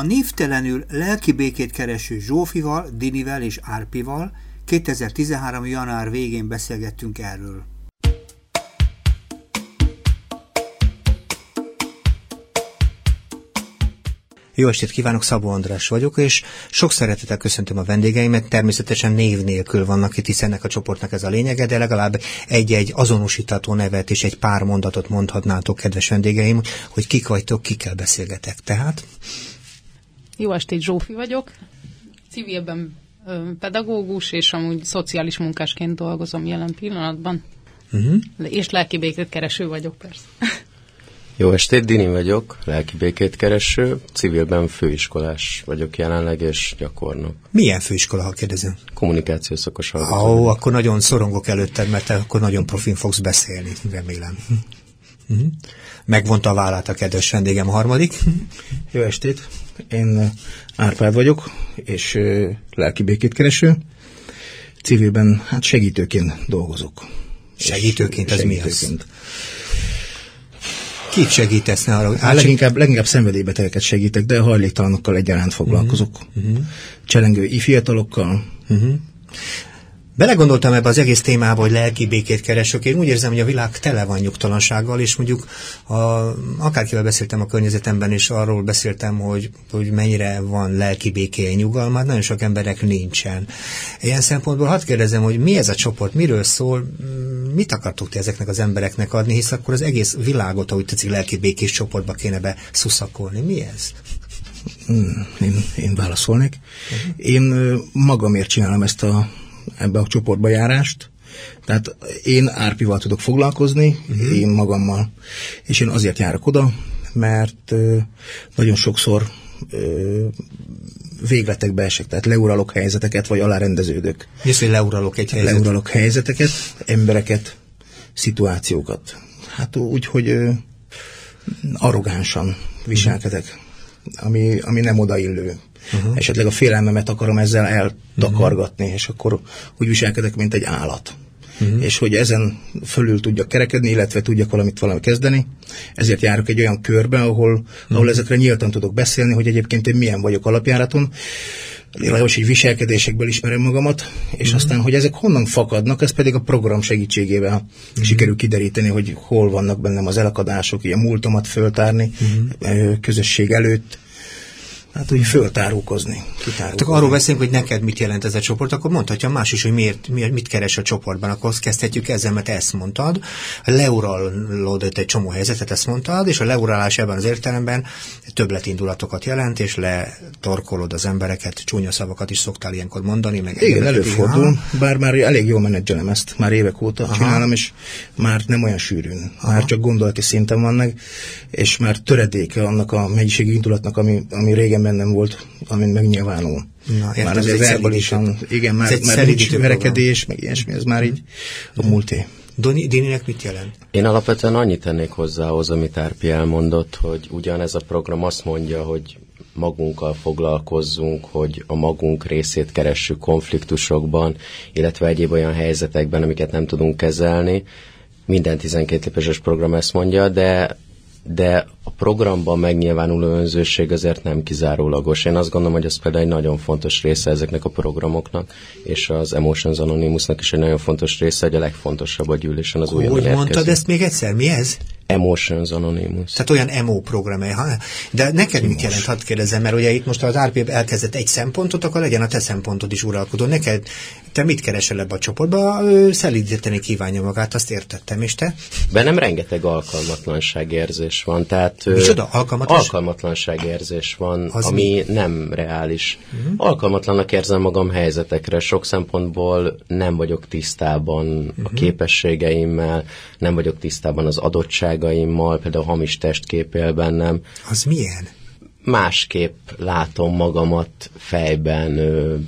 A névtelenül lelki békét kereső Zsófival, Dinivel és Árpival 2013. január végén beszélgettünk erről. Jó estét kívánok, Szabó András vagyok, és sok szeretettel köszöntöm a vendégeimet, természetesen név nélkül vannak itt, hiszen ennek a csoportnak ez a lényege, de legalább egy-egy azonosítató nevet és egy pár mondatot mondhatnátok, kedves vendégeim, hogy kik vagytok, kikkel beszélgetek. Tehát? Jó estét, Zsófi vagyok, civilben pedagógus, és amúgy szociális munkásként dolgozom jelen pillanatban. Uh-huh. És lelki békét kereső vagyok, persze. Jó estét, Dini vagyok, lelki békét kereső, civilben főiskolás vagyok jelenleg, és gyakornok. Milyen főiskola, ha kérdezem? Kommunikáció szakos Ó, oh, akkor nagyon szorongok előtted, mert te akkor nagyon profin fogsz beszélni, remélem. Uh-huh. Megvonta a vállát a kedves vendégem a harmadik. Jó estét, én Árpád vagyok, és lelki békét kereső. Civilben hát segítőként dolgozok. Segítőként, ez segítőként. mi az? Kit segítesz ne arra? Hát leginkább, leginkább szenvedélybetegeket segítek, de hajléktalanokkal egyaránt foglalkozok. Uh-huh. Cselengő fiatalokkal. Uh-huh. Belegondoltam ebbe az egész témába, hogy lelki békét keresök. Én úgy érzem, hogy a világ tele van nyugtalansággal, és mondjuk a, akárkivel beszéltem a környezetemben, és arról beszéltem, hogy, hogy mennyire van lelki békéje nyugalmát, nagyon sok emberek nincsen. Ilyen szempontból hadd kérdezem, hogy mi ez a csoport, miről szól, mit akartok ti ezeknek az embereknek adni, hisz akkor az egész világot, ahogy tetszik, lelki békés csoportba kéne be szuszakolni. Mi ez? Hmm, én, én válaszolnék. Uh-huh. Én magamért csinálom ezt a ebbe a csoportba járást. Tehát én Árpival tudok foglalkozni, uh-huh. én magammal, és én azért járok oda, mert ö, nagyon sokszor ö, végletekbe esek, tehát leuralok helyzeteket, vagy alárendeződök. Mi hogy leuralok egy helyzetet? Leuralok helyzeteket, embereket, szituációkat. Hát úgy, hogy ö, arrogánsan viselkedek, ami, ami nem odaillő uh-huh. esetleg a félelmemet akarom ezzel eltakargatni, uh-huh. és akkor úgy viselkedek, mint egy állat. Uh-huh. És hogy ezen fölül tudjak kerekedni, illetve tudjak valamit valami kezdeni. Ezért járok egy olyan körbe, ahol, uh-huh. ahol ezekre nyíltan tudok beszélni, hogy egyébként én milyen vagyok alapjáraton, legalábbis egy viselkedésekből ismerem magamat, és uh-huh. aztán, hogy ezek honnan fakadnak, ez pedig a program segítségével uh-huh. sikerül kideríteni, hogy hol vannak bennem az elakadások, ilyen múltomat föltárni uh-huh. közösség előtt, Hát úgy föltárulkozni. Hát akkor arról beszélünk, hogy neked mit jelent ez a csoport, akkor mondhatja más is, hogy miért, miért mit keres a csoportban. Akkor azt kezdhetjük ezzel, mert ezt mondtad. Leuralódott egy csomó helyzetet, ezt mondtad, és a leuralás ebben az értelemben többletindulatokat jelent, és letorkolod az embereket, csúnya szavakat is szoktál ilyenkor mondani. Meg Igen, előfordul, bár már elég jól menedzselem ezt, már évek óta Aha. csinálom, és már nem olyan sűrűn. Aha. Már csak gondolati szinten van meg, és már töredéke annak a mennyiségi indulatnak, ami, ami régen igen bennem volt, amin megnyilvánul. Na, már azért verbalisan, igen, már, ez már nincs verekedés, meg ilyesmi, ez már így a múlté. Dininek mit jelent? Én alapvetően annyit tennék hozzá az, amit Árpi elmondott, hogy ugyanez a program azt mondja, hogy magunkkal foglalkozzunk, hogy a magunk részét keressük konfliktusokban, illetve egyéb olyan helyzetekben, amiket nem tudunk kezelni. Minden 12 lépéses program ezt mondja, de de a programban megnyilvánuló önzőség azért nem kizárólagos. Én azt gondolom, hogy ez például egy nagyon fontos része ezeknek a programoknak, és az Emotions Anonymousnak is egy nagyon fontos része, hogy a legfontosabb a gyűlésen az új Hogy mondtad ezt még egyszer? Mi ez? Emotions Anonymous. Tehát olyan emo program ha? De neked mit jelent, hadd kérdezem, mert ugye itt most az RP elkezdett egy szempontot, akkor legyen a te szempontod is uralkodó. Neked, te mit keresel ebbe a csoportba? Szelídíteni kívánja magát, azt értettem, és te? Bennem rengeteg alkalmatlanságérzés van, tehát... Micsoda? Alkalmatlanság? Alkalmatlanságérzés van, az ami mi? nem reális. Uh-huh. Alkalmatlanak érzem magam helyzetekre, sok szempontból nem vagyok tisztában uh-huh. a mhm. képességeimmel, nem vagyok tisztában az adottságaimmal, például hamis testkép él bennem. Az milyen? Másképp látom magamat fejben,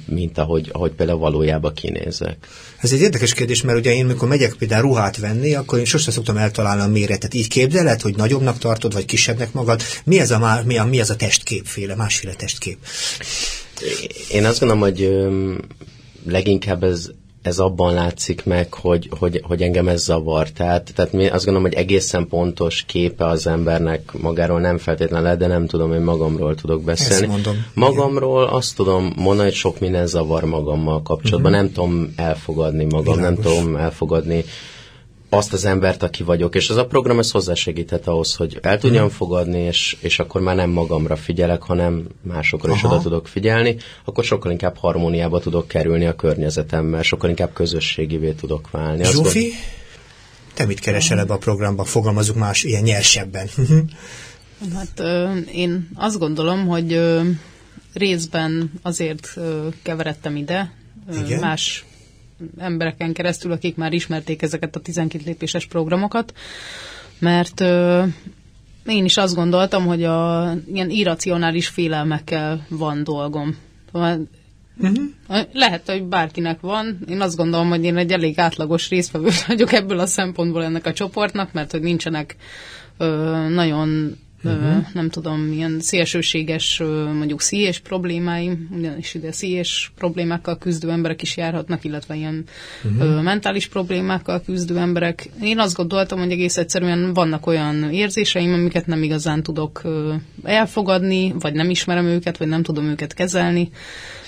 mint ahogy, ahogy például valójában kinézek. Ez egy érdekes kérdés, mert ugye én, amikor megyek például ruhát venni, akkor én sosem szoktam eltalálni a méretet. Így képzeled, hogy nagyobbnak tartod, vagy kisebbnek magad. Mi ez a, mi a, mi az a testképféle, másféle testkép? Én azt gondolom, hogy leginkább ez ez abban látszik meg, hogy, hogy, hogy engem ez zavar. Tehát, tehát mi azt gondolom, hogy egészen pontos képe az embernek magáról nem feltétlenül lehet, de nem tudom, hogy magamról tudok beszélni. Ezt mondom. Magamról Igen. azt tudom mondani, hogy sok minden zavar magammal kapcsolatban. Uh-huh. Nem tudom elfogadni magam, Világos. nem tudom elfogadni azt az embert, aki vagyok, és ez a program ez hozzásegíthet ahhoz, hogy el tudjam hmm. fogadni, és, és akkor már nem magamra figyelek, hanem másokra Aha. is oda tudok figyelni, akkor sokkal inkább harmóniába tudok kerülni a környezetemmel, sokkal inkább közösségivé tudok válni. Zsófi, te mit keresel ebbe a programba? Fogalmazunk más ilyen nyersebben. hát ö, én azt gondolom, hogy ö, részben azért ö, keveredtem ide, ö, más embereken keresztül, akik már ismerték ezeket a 12 lépéses programokat, mert ö, én is azt gondoltam, hogy a ilyen irracionális félelmekkel van dolgom. Uh-huh. Lehet, hogy bárkinek van. Én azt gondolom, hogy én egy elég átlagos résztvevő vagyok ebből a szempontból ennek a csoportnak, mert hogy nincsenek ö, nagyon uh-huh. nem tudom, milyen szélsőséges mondjuk szíjés problémáim, ugyanis ide szíjés problémákkal küzdő emberek is járhatnak, illetve ilyen uh-huh. mentális problémákkal küzdő emberek. Én azt gondoltam, hogy egész egyszerűen vannak olyan érzéseim, amiket nem igazán tudok elfogadni, vagy nem ismerem őket, vagy nem tudom őket kezelni.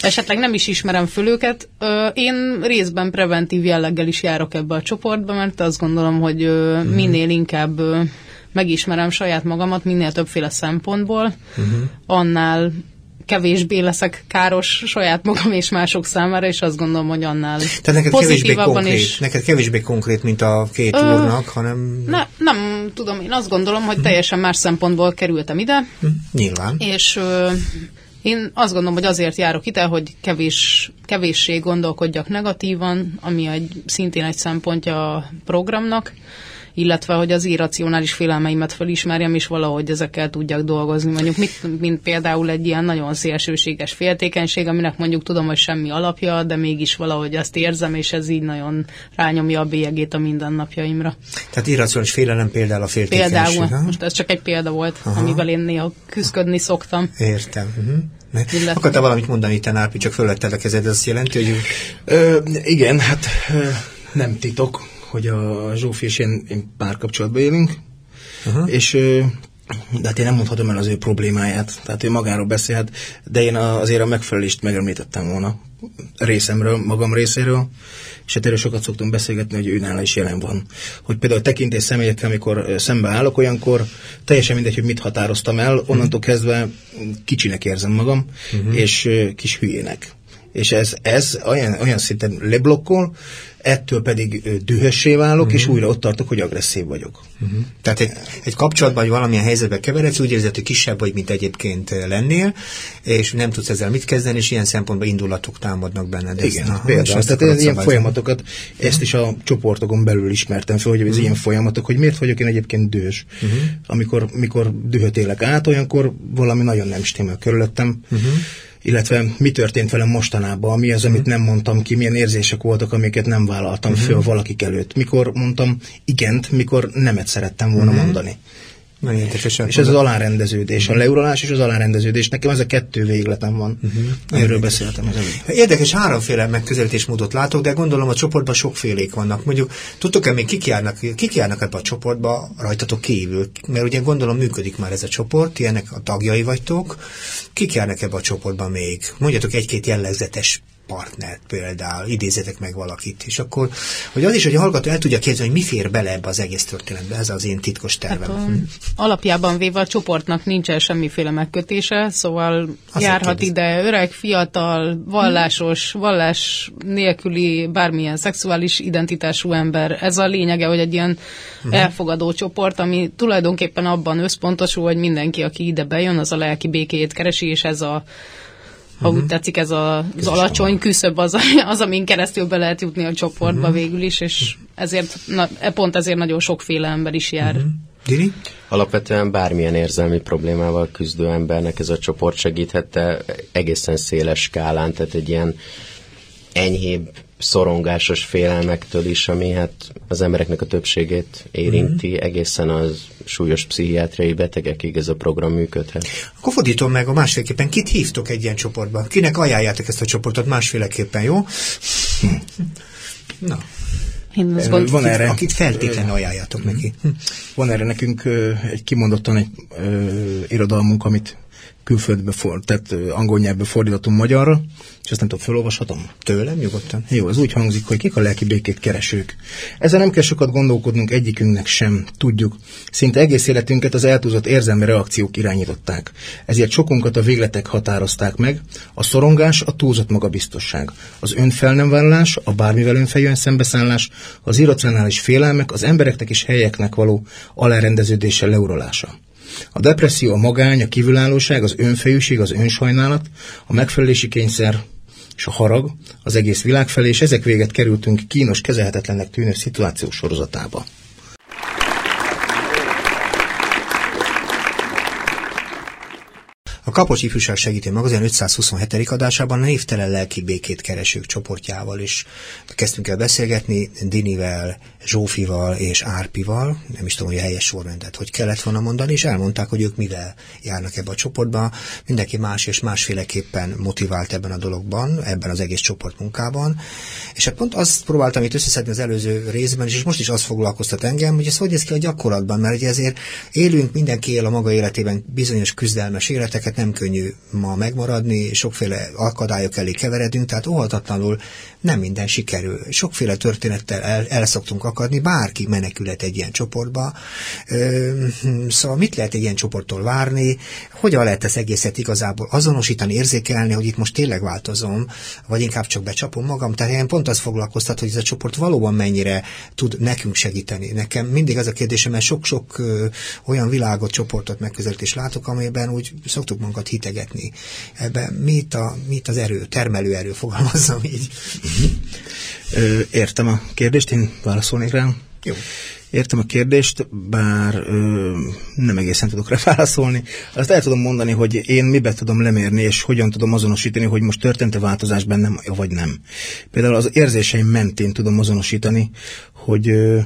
Esetleg nem is ismerem föl őket. Én részben preventív jelleggel is járok ebbe a csoportba, mert azt gondolom, hogy uh-huh. minél inkább megismerem saját magamat minél többféle szempontból, uh-huh. annál kevésbé leszek káros saját magam és mások számára, és azt gondolom, hogy annál Tehát neked kevésbé konkrét, is. neked kevésbé konkrét, mint a két Ö, úrnak, hanem... Ne, nem tudom, én azt gondolom, hogy uh-huh. teljesen más szempontból kerültem ide. Uh-huh. Nyilván. És ö, én azt gondolom, hogy azért járok ide, hogy kevés, kevéssé gondolkodjak negatívan, ami egy, szintén egy szempontja a programnak, illetve hogy az irracionális félelmeimet felismerjem, és valahogy ezekkel tudjak dolgozni. Mondjuk, mit, mint például egy ilyen nagyon szélsőséges féltékenység, aminek mondjuk tudom, hogy semmi alapja, de mégis valahogy ezt érzem, és ez így nagyon rányomja a bélyegét a mindennapjaimra. Tehát irracionális félelem például a féltékenység. Például, ha? most ez csak egy példa volt, Aha. amivel én néha küzdködni szoktam. Értem. Uh-huh. Illetve... Akartál valamit mondani, te Nárpi, csak fölletted a kezed, ez azt jelenti, hogy... Ö, igen, hát ö, nem titok, hogy a Zsófi és én, én párkapcsolatban élünk, uh-huh. és de hát én nem mondhatom el az ő problémáját, tehát ő magáról beszélhet, de én azért a megfelelést megemlítettem volna részemről, magam részéről, és hát erről sokat szoktunk beszélgetni, hogy ő nála is jelen van. Hogy például tekintés személyekkel, amikor szembe állok, olyankor teljesen mindegy, hogy mit határoztam el, onnantól kezdve kicsinek érzem magam, uh-huh. és kis hülyének. És ez, ez olyan, olyan szinten leblokkol, ettől pedig dühössé válok, uh-huh. és mhm. újra ott tartok, hogy agresszív vagyok. Uh-huh. Tehát egy, egy kapcsolatban, vagy valamilyen helyzetbe keveredsz, úgy érzed, hogy kisebb vagy, mint egyébként lennél, és nem tudsz ezzel mit kezdeni, és ilyen szempontból indulatok támadnak benned. Igen, Aha, például. Tehát ilyen folyamatokat, ezt is a csoportokon belül ismertem fel, hogy ez uh-huh. ilyen folyamatok, hogy miért vagyok én egyébként dühös. Uh-huh. Amikor mikor dühöt élek át, olyankor valami nagyon nem stimmel körülöttem. Uh-huh illetve mi történt velem mostanában, mi az, amit mhm. nem mondtam ki, milyen érzések voltak, amiket nem vállaltam uh-huh. föl valakik előtt. Mikor mondtam igent, mikor nemet szerettem volna uh-huh. mondani. Nagyon érdekesen. És ez az alárendeződés, a leuralás és az alárendeződés. Nekem ez a kettő végletem van. Uh-huh. Erről beszéltem az előbb. Érdekes, háromféle megközelítésmódot látok, de gondolom a csoportban sokfélék vannak. Mondjuk tudtok-e még kik járnak, kik járnak ebbe a csoportba rajtatok kívül? Mert ugye gondolom működik már ez a csoport, ilyenek a tagjai vagytok. Kik járnak ebbe a csoportba még? Mondjatok egy-két jellegzetes partnert például, idézetek meg valakit, és akkor, hogy az is, hogy a hallgató el tudja képzelni, hogy mi fér bele ebbe az egész történetbe, ez az én titkos tervem. Hát hm. Alapjában véve a csoportnak nincsen semmiféle megkötése, szóval Azt járhat ide öreg, fiatal, vallásos, vallás nélküli bármilyen szexuális identitású ember. Ez a lényege, hogy egy ilyen uh-huh. elfogadó csoport, ami tulajdonképpen abban összpontosul, hogy mindenki, aki ide bejön, az a lelki békéjét keresi, és ez a ha uh-huh. úgy tetszik, ez a, az alacsony küszöb az, az, amin keresztül be lehet jutni a csoportba uh-huh. végül is, és ezért, na, e pont ezért nagyon sokféle ember is jár. Uh-huh. Dini? Alapvetően bármilyen érzelmi problémával küzdő embernek ez a csoport segíthette egészen széles skálán, tehát egy ilyen enyhébb szorongásos félelmektől is, ami hát az embereknek a többségét érinti, mm-hmm. egészen az súlyos pszichiátriai betegekig ez a program működhet. Akkor fordítom meg a másféleképpen, kit hívtok egy ilyen csoportba? Kinek ajánljátok ezt a csoportot másféleképpen, jó? Na. Én azt. Van erre, Akit feltétlenül ajánljátok neki. van erre nekünk egy kimondottan egy ö, irodalmunk, amit külföldbe, for, tehát angol nyelvbe fordítottunk magyarra, és ezt nem tudom, felolvashatom? Tőlem nyugodtan. Jó, az úgy hangzik, hogy kik a lelki békét keresők. Ezzel nem kell sokat gondolkodnunk egyikünknek sem, tudjuk. Szinte egész életünket az eltúzott érzelmi reakciók irányították. Ezért sokunkat a végletek határozták meg, a szorongás, a túlzott magabiztosság, az önfelnemvállalás, a bármivel önfejűen szembeszállás, az irracionális félelmek, az embereknek és helyeknek való alárendeződéssel leurolása. A depresszió, a magány, a kívülállóság, az önfejűség, az önsajnálat, a megfelelési kényszer, és a harag az egész világ felé, és ezek véget kerültünk kínos, kezelhetetlennek tűnő szituációk sorozatába. A Kapocs Ifjúság Segítő Magazin 527. adásában a névtelen lelki békét keresők csoportjával is kezdtünk el beszélgetni, Dinivel, Zsófival és Árpival, nem is tudom, hogy a helyes sorrendet hogy kellett volna mondani, és elmondták, hogy ők mivel járnak ebbe a csoportba. Mindenki más és másféleképpen motivált ebben a dologban, ebben az egész csoport munkában. És hát pont azt próbáltam itt összeszedni az előző részben, és most is az foglalkoztat engem, hogy ez hogy néz ki a gyakorlatban, mert ugye ezért élünk, mindenki él a maga életében bizonyos küzdelmes életeket, nem könnyű ma megmaradni, sokféle akadályok elé keveredünk, tehát óhatatlanul nem minden sikerül. Sokféle történettel el, el szoktunk akadni, bárki menekület egy ilyen csoportba. Ö, szóval mit lehet egy ilyen csoporttól várni, hogyan lehet ezt egészet igazából azonosítani, érzékelni, hogy itt most tényleg változom, vagy inkább csak becsapom magam. Tehát én pont az foglalkoztat, hogy ez a csoport valóban mennyire tud nekünk segíteni. Nekem mindig az a kérdésem, mert sok-sok olyan világot, csoportot megközelítés látok, amelyben úgy szoktuk magunkat hitegetni. Ebben mi itt, a, mi itt az erő, termelő erő, fogalmazzam így. Értem a kérdést, én válaszolnék rá. Jó. Értem a kérdést, bár ö, nem egészen tudok rá válaszolni. Azt el tudom mondani, hogy én mibe tudom lemérni, és hogyan tudom azonosítani, hogy most történt-e változás bennem, vagy nem. Például az érzéseim mentén tudom azonosítani, hogy ö,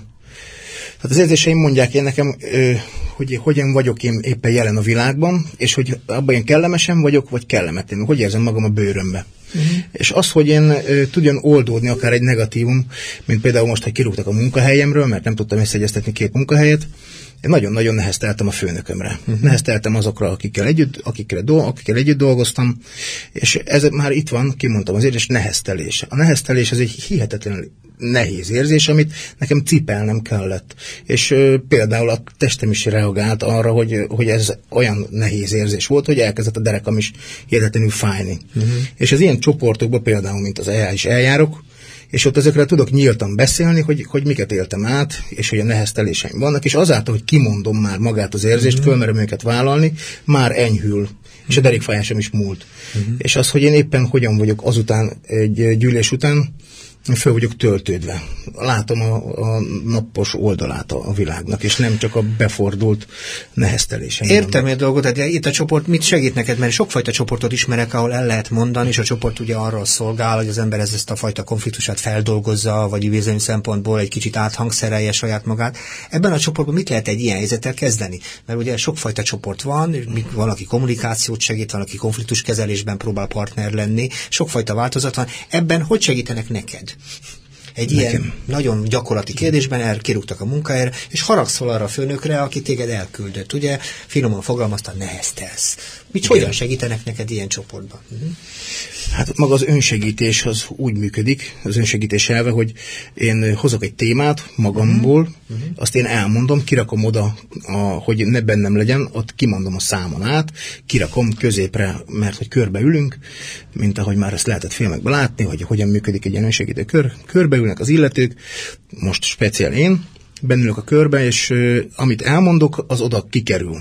tehát az érzéseim mondják én nekem, ö, hogy hogyan vagyok én éppen jelen a világban, és hogy abban én kellemesen vagyok, vagy kellemetlenül, hogy érzem magam a bőrömbe. Uh-huh. És az, hogy én ö, tudjon oldódni akár egy negatívum, mint például most, hogy kirúgtak a munkahelyemről, mert nem tudtam összeegyeztetni két munkahelyet, én nagyon-nagyon nehezteltem a főnökömre. Uh-huh. Nehezteltem azokra, akikkel együtt, akikkel, do, akikkel együtt dolgoztam, és ez már itt van, kimondtam azért, és neheztelés. A neheztelés az egy hihetetlen nehéz érzés, amit nekem cipelnem kellett. És ö, például a testem is reagált arra, hogy, hogy ez olyan nehéz érzés volt, hogy elkezdett a derekam is hihetetlenül fájni. Uh-huh. És az ilyen csoportokban például, mint az EA is eljárok, és ott ezekre tudok nyíltan beszélni, hogy, hogy miket éltem át, és hogy a nehezteléseim vannak, és azáltal, hogy kimondom már magát az érzést, uh-huh. fölmerem őket vállalni, már enyhül, és a derékfájásom is múlt. Uh-huh. És az, hogy én éppen hogyan vagyok azután, egy gyűlés után, föl vagyok töltődve. Látom a, a napos oldalát a, a világnak, és nem csak a befordult neheztelésen. Értem a dolgot, de itt a csoport mit segít neked, mert sokfajta csoportot ismerek, ahol el lehet mondani, és a csoport ugye arról szolgál, hogy az ember ezt a fajta konfliktusát feldolgozza, vagy bizonyos szempontból egy kicsit áthangszerelje saját magát. Ebben a csoportban mit lehet egy ilyen helyzettel kezdeni? Mert ugye sokfajta csoport van, van, aki kommunikációt segít, van, aki konfliktuskezelésben próbál partner lenni, sokfajta változat van. Ebben hogy segítenek neked? Egy Nekem. ilyen nagyon gyakorlati kérdésben el kirúgtak a munkájára, és haragszol arra a főnökre, aki téged elküldött. Ugye finoman fogalmazta, neheztelsz. Mit Igen. hogyan segítenek neked ilyen csoportban? Uh-huh. Hát maga az önsegítés az úgy működik, az önsegítés elve, hogy én hozok egy témát magamból, uh-huh. azt én elmondom, kirakom oda, a, hogy ne bennem legyen, ott kimondom a számon át, kirakom középre, mert hogy körbe ülünk, mint ahogy már ezt lehetett filmekben látni, hogy hogyan működik egy ilyen önsegítő kör. Körbeülnek az illetők, most speciál én, bennülök a körbe, és uh, amit elmondok, az oda kikerül.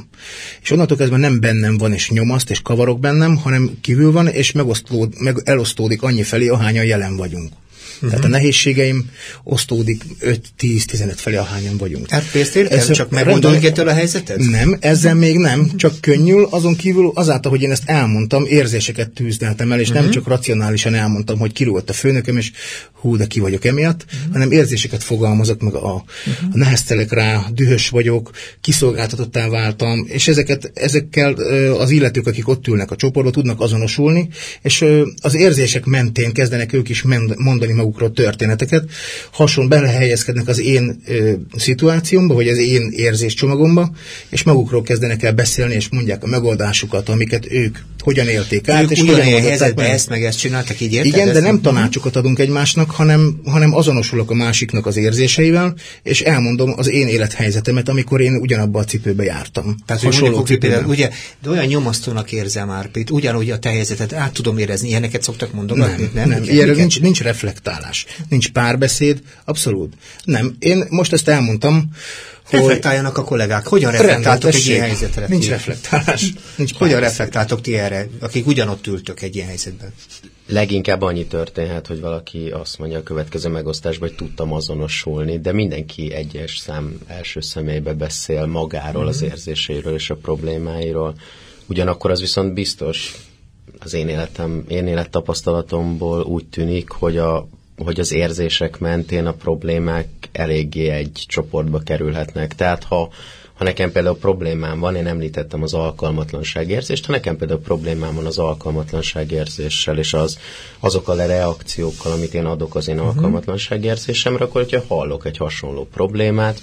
És onnantól kezdve nem bennem van, és nyomaszt, és kavarok bennem, hanem kívül van, és megosztód, meg elosztódik annyi felé, ahányan jelen vagyunk. Uh-huh. Tehát a nehézségeim osztódik 5-10-15 felé, ahányan vagyunk. Hát pénzt értem, Ez csak megoldódik ettől a helyzetet? Nem, ezzel még nem, csak könnyül, azon kívül azáltal, hogy én ezt elmondtam, érzéseket tűzdeltem el, és uh-huh. nem csak racionálisan elmondtam, hogy kirúgott a főnököm, és hú, de ki vagyok emiatt, uh-huh. hanem érzéseket fogalmazok meg, a, uh-huh. a neheztelek rá, dühös vagyok, kiszolgáltatottá váltam, és ezeket, ezekkel az illetők, akik ott ülnek a csoportban, tudnak azonosulni, és az érzések mentén kezdenek ők is mondani maguk magukról történeteket, hasonló belehelyezkednek az én ö, szituációmba, vagy az én érzéscsomagomba, és magukról kezdenek el beszélni, és mondják a megoldásukat, amiket ők hogyan élték át, ők és hogyan helyzetben ezt meg ezt csináltak, így érted? Igen, de nem tanácsokat adunk egymásnak, hanem, hanem azonosulok a másiknak az érzéseivel, és elmondom az én élethelyzetemet, amikor én ugyanabba a cipőbe jártam. Tehát, mondjuk, cipőben. ugye, de olyan nyomasztónak érzem már, ugyanúgy a te helyzetet át tudom érezni, ilyeneket szoktak mondogatni? Nem, nem, nem. Ilyenre nincs, nincs reflektálás, nincs párbeszéd, abszolút. Nem, én most ezt elmondtam, hogy... Reflektáljanak a kollégák. Hogyan reflektáltok egy ilyen helyzetre? Nincs reflektálás. Nincs Hogyan reflektáltok ti erre, akik ugyanott ültök egy ilyen helyzetben? Leginkább annyi történhet, hogy valaki azt mondja a következő megosztásban, hogy tudtam azonosulni, de mindenki egyes szám első személybe beszél magáról, mm-hmm. az mhm. érzéseiről és a problémáiról. Ugyanakkor az viszont biztos, az én életem, én élettapasztalatomból úgy tűnik, hogy a hogy az érzések mentén a problémák eléggé egy csoportba kerülhetnek. Tehát ha, ha nekem például problémám van, én említettem az alkalmatlanságérzést, ha nekem például problémám van az alkalmatlanságérzéssel, és az, azokkal a reakciókkal, amit én adok az én uh-huh. alkalmatlanságérzésemre, akkor hogyha hallok egy hasonló problémát,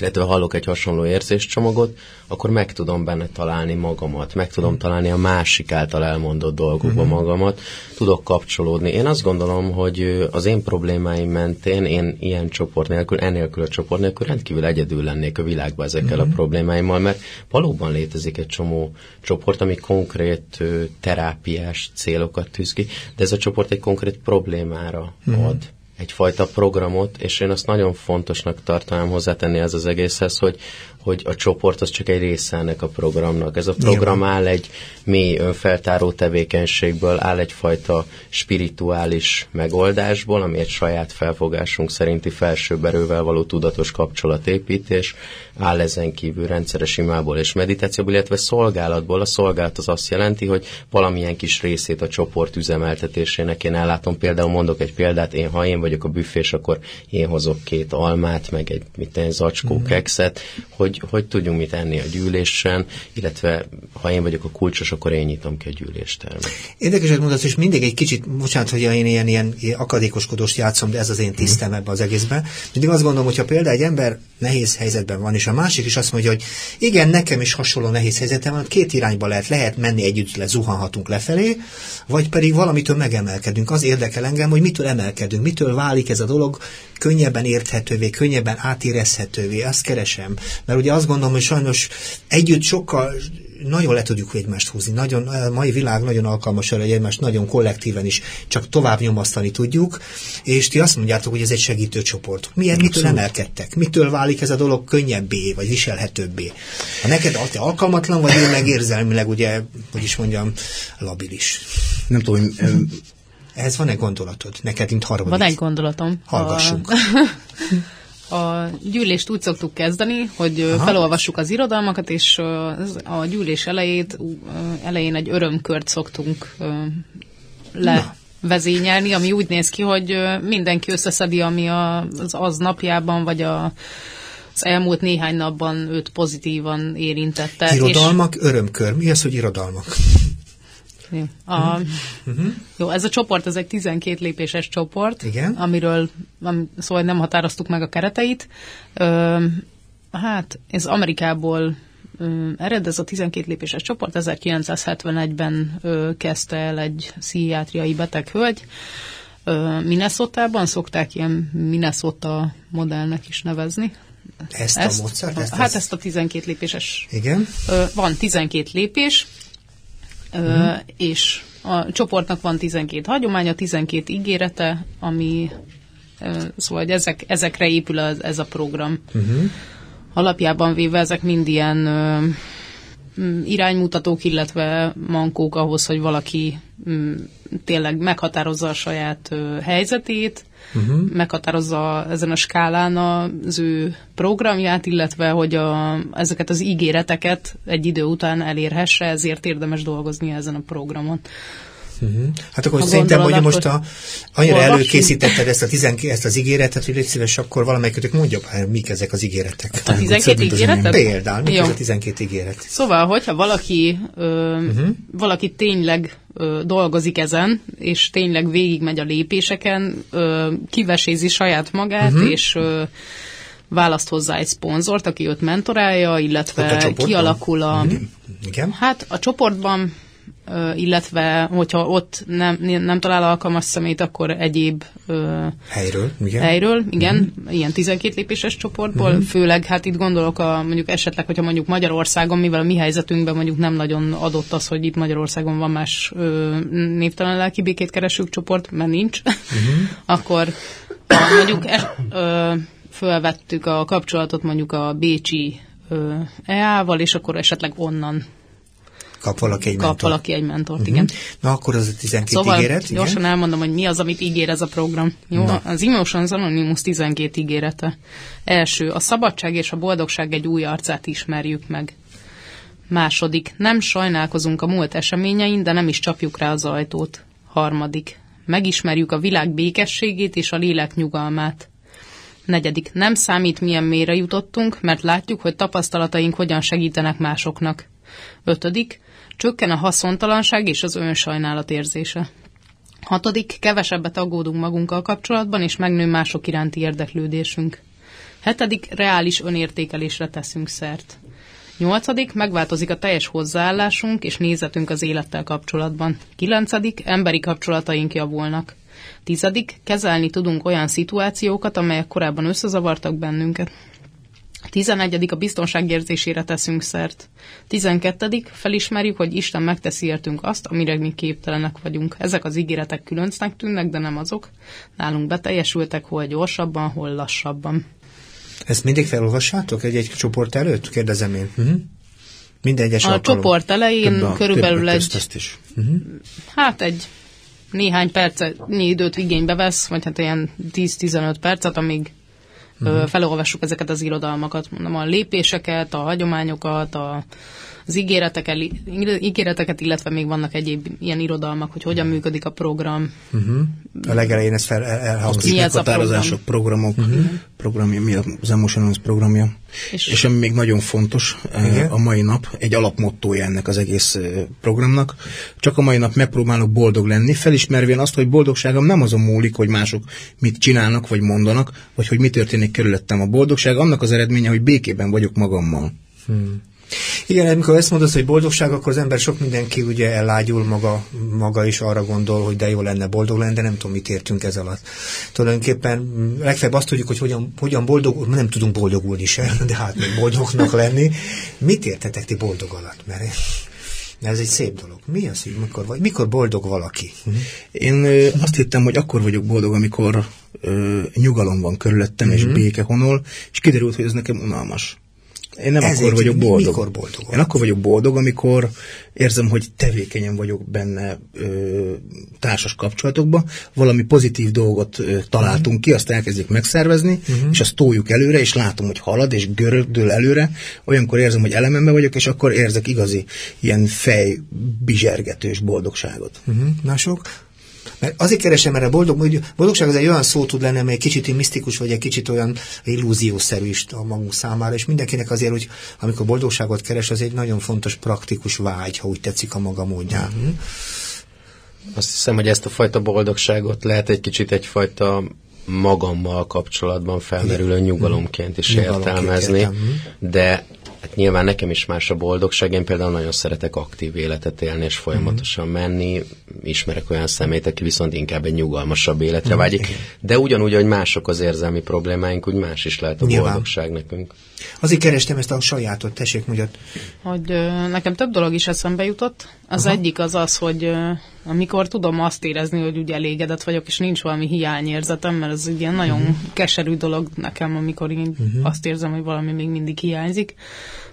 illetve hallok egy hasonló érzéscsomagot, akkor meg tudom benne találni magamat, meg tudom mm. találni a másik által elmondott dolgokba mm-hmm. magamat, tudok kapcsolódni. Én azt gondolom, hogy az én problémáim mentén, én ilyen csoport nélkül, enélkül a csoport nélkül rendkívül egyedül lennék a világban ezekkel mm-hmm. a problémáimmal, mert valóban létezik egy csomó csoport, ami konkrét terápiás célokat tűz ki, de ez a csoport egy konkrét problémára mm-hmm. ad egyfajta programot, és én azt nagyon fontosnak tartanám hozzátenni ez az egészhez, hogy hogy a csoport az csak egy része ennek a programnak. Ez a program Nyilván. áll egy mély önfeltáró tevékenységből, áll egyfajta spirituális megoldásból, ami egy saját felfogásunk szerinti felsőbb erővel való tudatos kapcsolatépítés, áll ezen kívül rendszeres imából és meditációból, illetve szolgálatból. A szolgálat az azt jelenti, hogy valamilyen kis részét a csoport üzemeltetésének én ellátom. Például mondok egy példát, én ha én vagyok a büfés, akkor én hozok két almát, meg egy mit egy zacskó mm. kekszet, hogy hogy, hogy tudjunk mit enni a gyűlésen, illetve ha én vagyok a kulcsos, akkor én nyitom ki a gyűléstermet. Érdekeset mondasz, és mindig egy kicsit, bocsánat, hogy én ilyen, ilyen akadékoskodost játszom, de ez az én tisztem ebbe az egészben. Mindig azt gondolom, hogyha például egy ember nehéz helyzetben van, és a másik is azt mondja, hogy igen, nekem is hasonló nehéz helyzetem van, két irányba lehet, lehet menni együtt, le, zuhanhatunk lefelé, vagy pedig valamitől megemelkedünk. Az érdekel engem, hogy mitől emelkedünk, mitől válik ez a dolog könnyebben érthetővé, könnyebben átérezhetővé, azt keresem. Mert ugye azt gondolom, hogy sajnos együtt sokkal nagyon le tudjuk egymást húzni. Nagyon, a mai világ nagyon alkalmas arra, hogy egymást nagyon kollektíven is csak tovább nyomasztani tudjuk, és ti azt mondjátok, hogy ez egy segítő csoport. Milyen, mitől emelkedtek? Mitől válik ez a dolog könnyebbé, vagy viselhetőbbé? Ha neked te alkalmatlan vagy, én meg érzelmileg, ugye, hogy is mondjam, labilis. Nem tudom, ez van egy gondolatod? Neked, mint harmadik? Van egy gondolatom. Hallgassunk. A, a gyűlést úgy szoktuk kezdeni, hogy Aha. felolvassuk az irodalmakat, és a gyűlés elejét, elején egy örömkört szoktunk le. Na vezényelni, ami úgy néz ki, hogy mindenki összeszedi, ami az az napjában, vagy a, az elmúlt néhány napban őt pozitívan érintette. Irodalmak, és... örömkör. Mi az, hogy irodalmak? A, uh-huh. Jó, ez a csoport, ez egy 12 lépéses csoport, Igen. amiről am, szóval nem határoztuk meg a kereteit. Ö, hát, ez Amerikából ö, ered, ez a 12 lépéses csoport, 1971-ben ö, kezdte el egy pszichiátriai beteg hölgy. Minnesota-ban szokták ilyen Minnesota modellnek is nevezni. Ezt, ezt a módszert? Ezt, hát ezt a 12 lépéses. Igen. Van 12 lépés, uh-huh. és a csoportnak van 12 hagyománya, 12 ígérete, ami szóval hogy ezek, ezekre épül az, ez a program. Uh-huh. Alapjában véve ezek mind ilyen iránymutatók, illetve mankók ahhoz, hogy valaki tényleg meghatározza a saját helyzetét, uh-huh. meghatározza ezen a skálán az ő programját, illetve hogy a, ezeket az ígéreteket egy idő után elérhesse, ezért érdemes dolgozni ezen a programon. Uh-huh. Hát akkor szerintem, hogy most a, annyira olvassunk. előkészítetted ezt, a 12, ezt az ígéretet, hogy légy szíves, akkor valamelyikőtök mondja, hát mik ezek az ígéretek. A 12 ígéretet? Például, mik a 12 ígéret? Szóval, hogyha valaki, ö, uh-huh. valaki tényleg ö, dolgozik ezen, és tényleg végigmegy a lépéseken, ö, kivesézi saját magát, uh-huh. és ö, választ hozzá egy szponzort, aki őt mentorálja, illetve kialakul a... Uh-huh. Igen. Hát a csoportban illetve hogyha ott nem, nem talál alkalmas szemét, akkor egyéb helyről, igen. Helyről, igen, uh-huh. ilyen 12 lépéses csoportból, uh-huh. főleg hát itt gondolok a mondjuk esetleg, hogyha mondjuk Magyarországon, mivel a mi helyzetünkben mondjuk nem nagyon adott az, hogy itt Magyarországon van más ö, névtelen lelki békét keresők csoport, mert nincs, uh-huh. akkor a, mondjuk e, ö, fölvettük a kapcsolatot mondjuk a Bécsi EA-val, és akkor esetleg onnan Kap valaki egy Kap mentort. valaki egy mentort, uh-huh. igen. Na akkor az a 12 szóval ígéret, gyorsan igen? elmondom, hogy mi az, amit ígér ez a program. Jó? Na. Az Emotions Anonymous 12 ígérete. Első, a szabadság és a boldogság egy új arcát ismerjük meg. Második, nem sajnálkozunk a múlt eseményein, de nem is csapjuk rá az ajtót. Harmadik, megismerjük a világ békességét és a lélek nyugalmát. Negyedik, nem számít, milyen mélyre jutottunk, mert látjuk, hogy tapasztalataink hogyan segítenek másoknak. Ötödik, Csökken a haszontalanság és az önsajnálat érzése. Hatodik, kevesebbet aggódunk magunkkal kapcsolatban, és megnő mások iránti érdeklődésünk. Hetedik, reális önértékelésre teszünk szert. Nyolcadik, megváltozik a teljes hozzáállásunk és nézetünk az élettel kapcsolatban. Kilencedik, emberi kapcsolataink javulnak. Tizedik, kezelni tudunk olyan szituációkat, amelyek korábban összezavartak bennünket. 11. a biztonságérzésére teszünk szert. 12. felismerjük, hogy Isten megteszi értünk azt, amire mi képtelenek vagyunk. Ezek az ígéretek különcnek tűnnek, de nem azok. Nálunk beteljesültek, hol gyorsabban, hol lassabban. Ezt mindig felolvassátok egy-egy csoport előtt? Kérdezem én. Uh-huh. Minden egyes A alkalom. csoport elején több, körülbelül egy... Ezt is. Uh-huh. Hát egy néhány percnyi időt igénybe vesz, vagy hát ilyen 10-15 percet, amíg uh-huh. felolvassuk ezeket az irodalmakat, mondom, a lépéseket, a hagyományokat, a, az ígéreteket, ígéreteket, illetve még vannak egyéb ilyen irodalmak, hogy hogyan működik a program. Uh-huh. A legelején ez fel el, elhangzik. A program? programok, uh-huh. programja, mi az Emotions programja. És, és ami még nagyon fontos Igen. a mai nap, egy alapmottója ennek az egész programnak, csak a mai nap megpróbálok boldog lenni, felismervén azt, hogy boldogságom nem azon múlik, hogy mások mit csinálnak, vagy mondanak, vagy hogy mi történik körülöttem. A boldogság annak az eredménye, hogy békében vagyok magammal. Hmm. Igen, amikor ezt mondod, hogy boldogság, akkor az ember sok mindenki ugye ellágyul maga, maga is arra gondol, hogy de jó lenne boldog lenni, de nem tudom, mit értünk ez alatt. Tulajdonképpen legfeljebb azt tudjuk, hogy hogyan, hogyan boldog, nem tudunk boldogulni se, de hát még boldognak lenni. Mit értetek ti boldog alatt? Mert ez egy szép dolog. Mi az, hogy mikor, vagy, mikor boldog valaki? Én ö, azt hittem, hogy akkor vagyok boldog, amikor ö, nyugalom van körülöttem, uh-huh. és mhm. béke honol, és kiderült, hogy ez nekem unalmas. Én nem Ezért akkor vagyok boldog. Mikor boldog? Én akkor vagyok boldog, amikor érzem, hogy tevékenyen vagyok benne ö, társas kapcsolatokban, valami pozitív dolgot ö, találtunk uh-huh. ki, azt elkezdjük megszervezni, uh-huh. és azt toljuk előre, és látom, hogy halad, és görögdől előre, olyankor érzem, hogy elemembe vagyok, és akkor érzek igazi ilyen fej bizsergetős boldogságot. Uh-huh. Mások? Mert azért keresem erre boldog, hogy boldogság az egy olyan szó tud lenni, amely egy kicsit misztikus, vagy egy kicsit olyan illúziószerű is a magunk számára, és mindenkinek azért, hogy amikor boldogságot keres, az egy nagyon fontos praktikus vágy, ha úgy tetszik a maga módján. Mm-hmm. Azt hiszem, hogy ezt a fajta boldogságot lehet egy kicsit egyfajta magammal kapcsolatban felmerülő nyugalomként is nyugalomként értelmezni, értem. Mhm. de nyilván nekem is más a boldogság, én például nagyon szeretek aktív életet élni és folyamatosan menni, ismerek olyan szemét, aki viszont inkább egy nyugalmasabb életre mm, vágyik, de ugyanúgy, hogy mások az érzelmi problémáink, úgy más is lehet a nyilván. boldogság nekünk. Azért kerestem ezt a sajátot, tessék, mondjad. Hogy ö, nekem több dolog is eszembe jutott. Az Aha. egyik az az, hogy ö, amikor tudom azt érezni, hogy ugye elégedett vagyok, és nincs valami hiányérzetem, mert ez egy ilyen nagyon uh-huh. keserű dolog nekem, amikor én uh-huh. azt érzem, hogy valami még mindig hiányzik.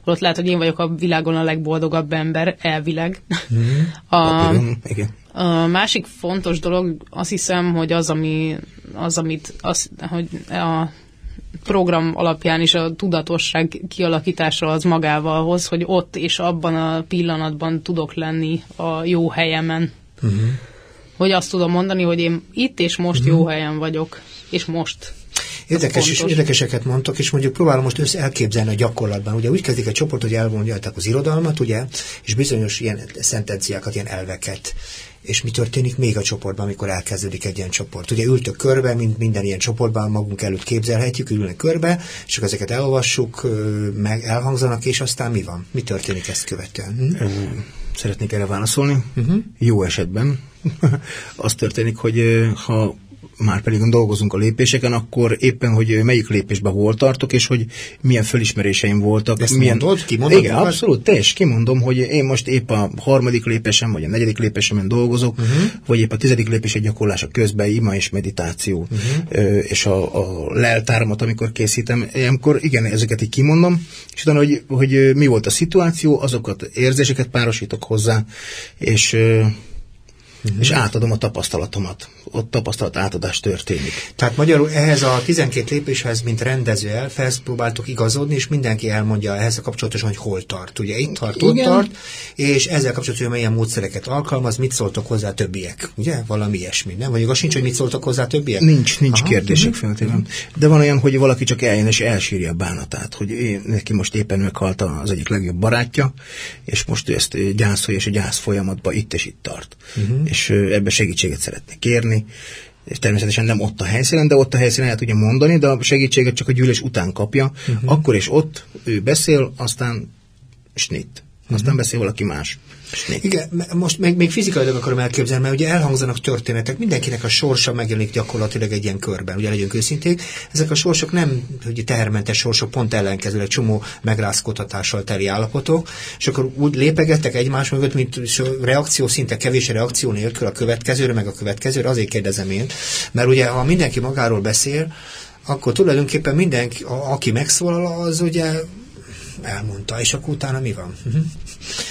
Ott lehet, hogy én vagyok a világon a legboldogabb ember, elvileg. Uh-huh. a, Igen. A másik fontos dolog, azt hiszem, hogy az, ami, az amit az, hogy a program alapján is a tudatosság kialakítása az magával hoz, hogy ott és abban a pillanatban tudok lenni a jó helyemen. Uh-huh. hogy azt tudom mondani, hogy én itt és most uh-huh. jó helyen vagyok, és most Érdekes és érdekeseket mondtak, és mondjuk próbálom most össze elképzelni a gyakorlatban. Ugye úgy kezdik a csoport, hogy elmondják az irodalmat, ugye, és bizonyos ilyen szentenciákat, ilyen elveket és mi történik még a csoportban, amikor elkezdődik egy ilyen csoport. Ugye ültök körbe, mint minden ilyen csoportban magunk előtt képzelhetjük, ülnek körbe, és akkor ezeket elolvassuk, meg elhangzanak, és aztán mi van? Mi történik ezt követően? Hm? Szeretnék erre válaszolni. Uh-huh. Jó esetben az történik, hogy ha már pedig dolgozunk a lépéseken, akkor éppen, hogy melyik lépésben hol tartok, és hogy milyen fölismeréseim voltak. Ezt milyen... mondod? Kimondod? Igen, magad? abszolút, teljes kimondom, hogy én most épp a harmadik lépésem, vagy a negyedik lépésemen dolgozok, uh-huh. vagy épp a tizedik lépés egy gyakorlása közben ima és meditáció, uh-huh. és a, a leltáramat, amikor készítem, akkor igen, ezeket így kimondom, és utána, hogy, hogy mi volt a szituáció, azokat érzéseket párosítok hozzá, és uh-huh. és átadom a tapasztalatomat. Ott tapasztalat átadás történik. Tehát magyarul ehhez a 12 lépéshez, mint rendező elfesz, próbáltok igazodni, és mindenki elmondja ehhez a kapcsolatosan, hogy hol tart. Ugye itt tart, ott Igen. tart, és ezzel kapcsolatosan milyen módszereket alkalmaz, mit szóltok hozzá többiek. Ugye? Valami ilyesmi, nem? Vagy igaz sincs, hogy mit szóltok hozzá többiek? Nincs, nincs Aha. kérdések uh-huh. feltétlenül. De van olyan, hogy valaki csak eljön és elsírja a bánatát, hogy én, neki most éppen meghalt az egyik legjobb barátja, és most ő ezt gyászolja, és a gyász folyamatban itt és itt tart. Uh-huh és ebbe segítséget szeretne kérni, és természetesen nem ott a helyszínen, de ott a helyszínen el tudja mondani, de a segítséget csak a gyűlés után kapja, uh-huh. akkor és ott ő beszél, aztán snit. Aztán uh-huh. beszél valaki más. Igen, most még, még fizikailag akarom elképzelni, mert ugye elhangzanak történetek, mindenkinek a sorsa megjelenik gyakorlatilag egy ilyen körben, ugye legyünk őszinték. Ezek a sorsok nem hogy tehermentes sorsok, pont ellenkezőleg csomó megrázkodhatással teli állapotok, és akkor úgy lépegettek egymás mögött, mint reakció, szinte kevés reakció nélkül a következőre, meg a következőre, azért kérdezem én, mert ugye ha mindenki magáról beszél, akkor tulajdonképpen mindenki, a, aki megszólal, az ugye elmondta, és akkor utána mi van? Uh-huh.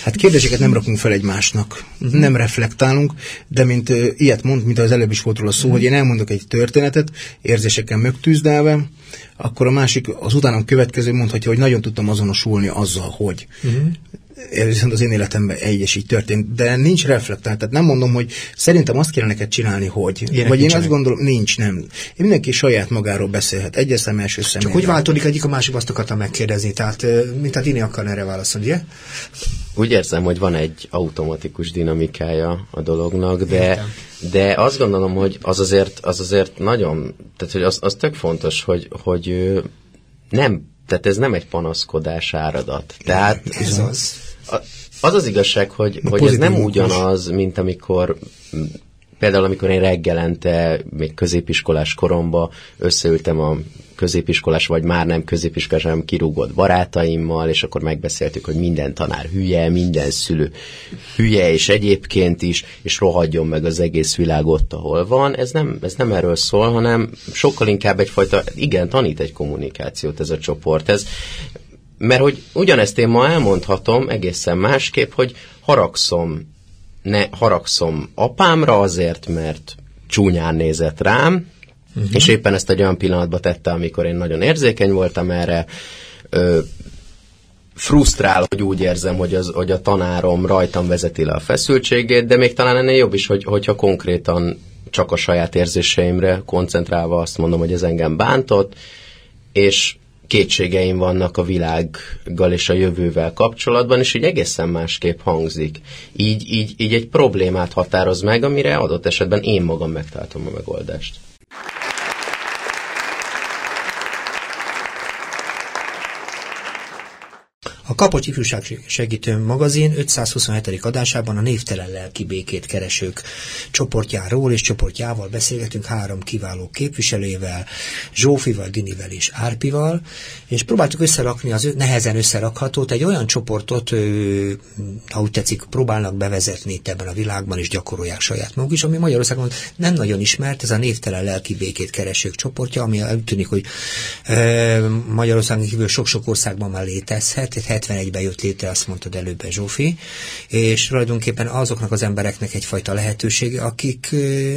Hát kérdéseket nem rakunk fel egymásnak, uh-huh. nem reflektálunk, de mint uh, ilyet mond, mint az előbb is volt róla szó, uh-huh. hogy én elmondok egy történetet, érzésekkel megtűzdelve, akkor a másik, az utánam következő mondhatja, hogy nagyon tudtam azonosulni azzal, hogy. Uh-huh viszont az én életemben egy és így történt, de nincs reflektált, tehát nem mondom, hogy szerintem azt kéne neked csinálni, hogy. Ilyenek vagy én azt gondolom, nincs, nem. Én mindenki saját magáról beszélhet, egyes szem, első szem. Csak hogy változik egyik a másik, azt akartam megkérdezni, tehát mint a Dini akar erre válaszolni, ugye? Úgy érzem, hogy van egy automatikus dinamikája a dolognak, de, de azt gondolom, hogy az azért, az azért nagyon, tehát hogy az, az tök fontos, hogy, hogy nem tehát ez nem egy panaszkodás áradat. Tehát ez az. Az az igazság, hogy, hogy ez nem ugyanaz, mint amikor például amikor én reggelente, még középiskolás koromban összeültem a középiskolás, vagy már nem középiskolás, hanem kirúgott barátaimmal, és akkor megbeszéltük, hogy minden tanár hülye, minden szülő hülye, és egyébként is, és rohadjon meg az egész világ ott, ahol van. Ez nem, ez nem erről szól, hanem sokkal inkább egyfajta, igen, tanít egy kommunikációt ez a csoport. Ez, mert hogy ugyanezt én ma elmondhatom egészen másképp, hogy haragszom, ne haragszom apámra azért, mert csúnyán nézett rám, uh-huh. és éppen ezt egy olyan pillanatban tette, amikor én nagyon érzékeny voltam erre, ö, frusztrál, hogy úgy érzem, hogy, az, hogy a tanárom rajtam vezeti le a feszültségét, de még talán ennél jobb is, hogy, hogyha konkrétan csak a saját érzéseimre koncentrálva azt mondom, hogy ez engem bántott, és kétségeim vannak a világgal és a jövővel kapcsolatban, és így egészen másképp hangzik. Így, így, így egy problémát határoz meg, amire adott esetben én magam megtaláltam a megoldást. A Kapocs Ifjúság Segítő magazin 527. adásában a névtelen lelki békét keresők csoportjáról és csoportjával beszélgetünk három kiváló képviselővel, Zsófival, Dinivel és Árpival, és próbáltuk összerakni az nehezen összerakhatót, egy olyan csoportot, ha úgy tetszik, próbálnak bevezetni itt ebben a világban, és gyakorolják saját maguk is, ami Magyarországon nem nagyon ismert, ez a névtelen lelki békét keresők csoportja, ami úgy tűnik, hogy Magyarországon kívül sok-sok országban már létezhet, 71-ben jött létre, azt mondtad előbb Zsófi, és tulajdonképpen azoknak az embereknek egyfajta lehetősége, akik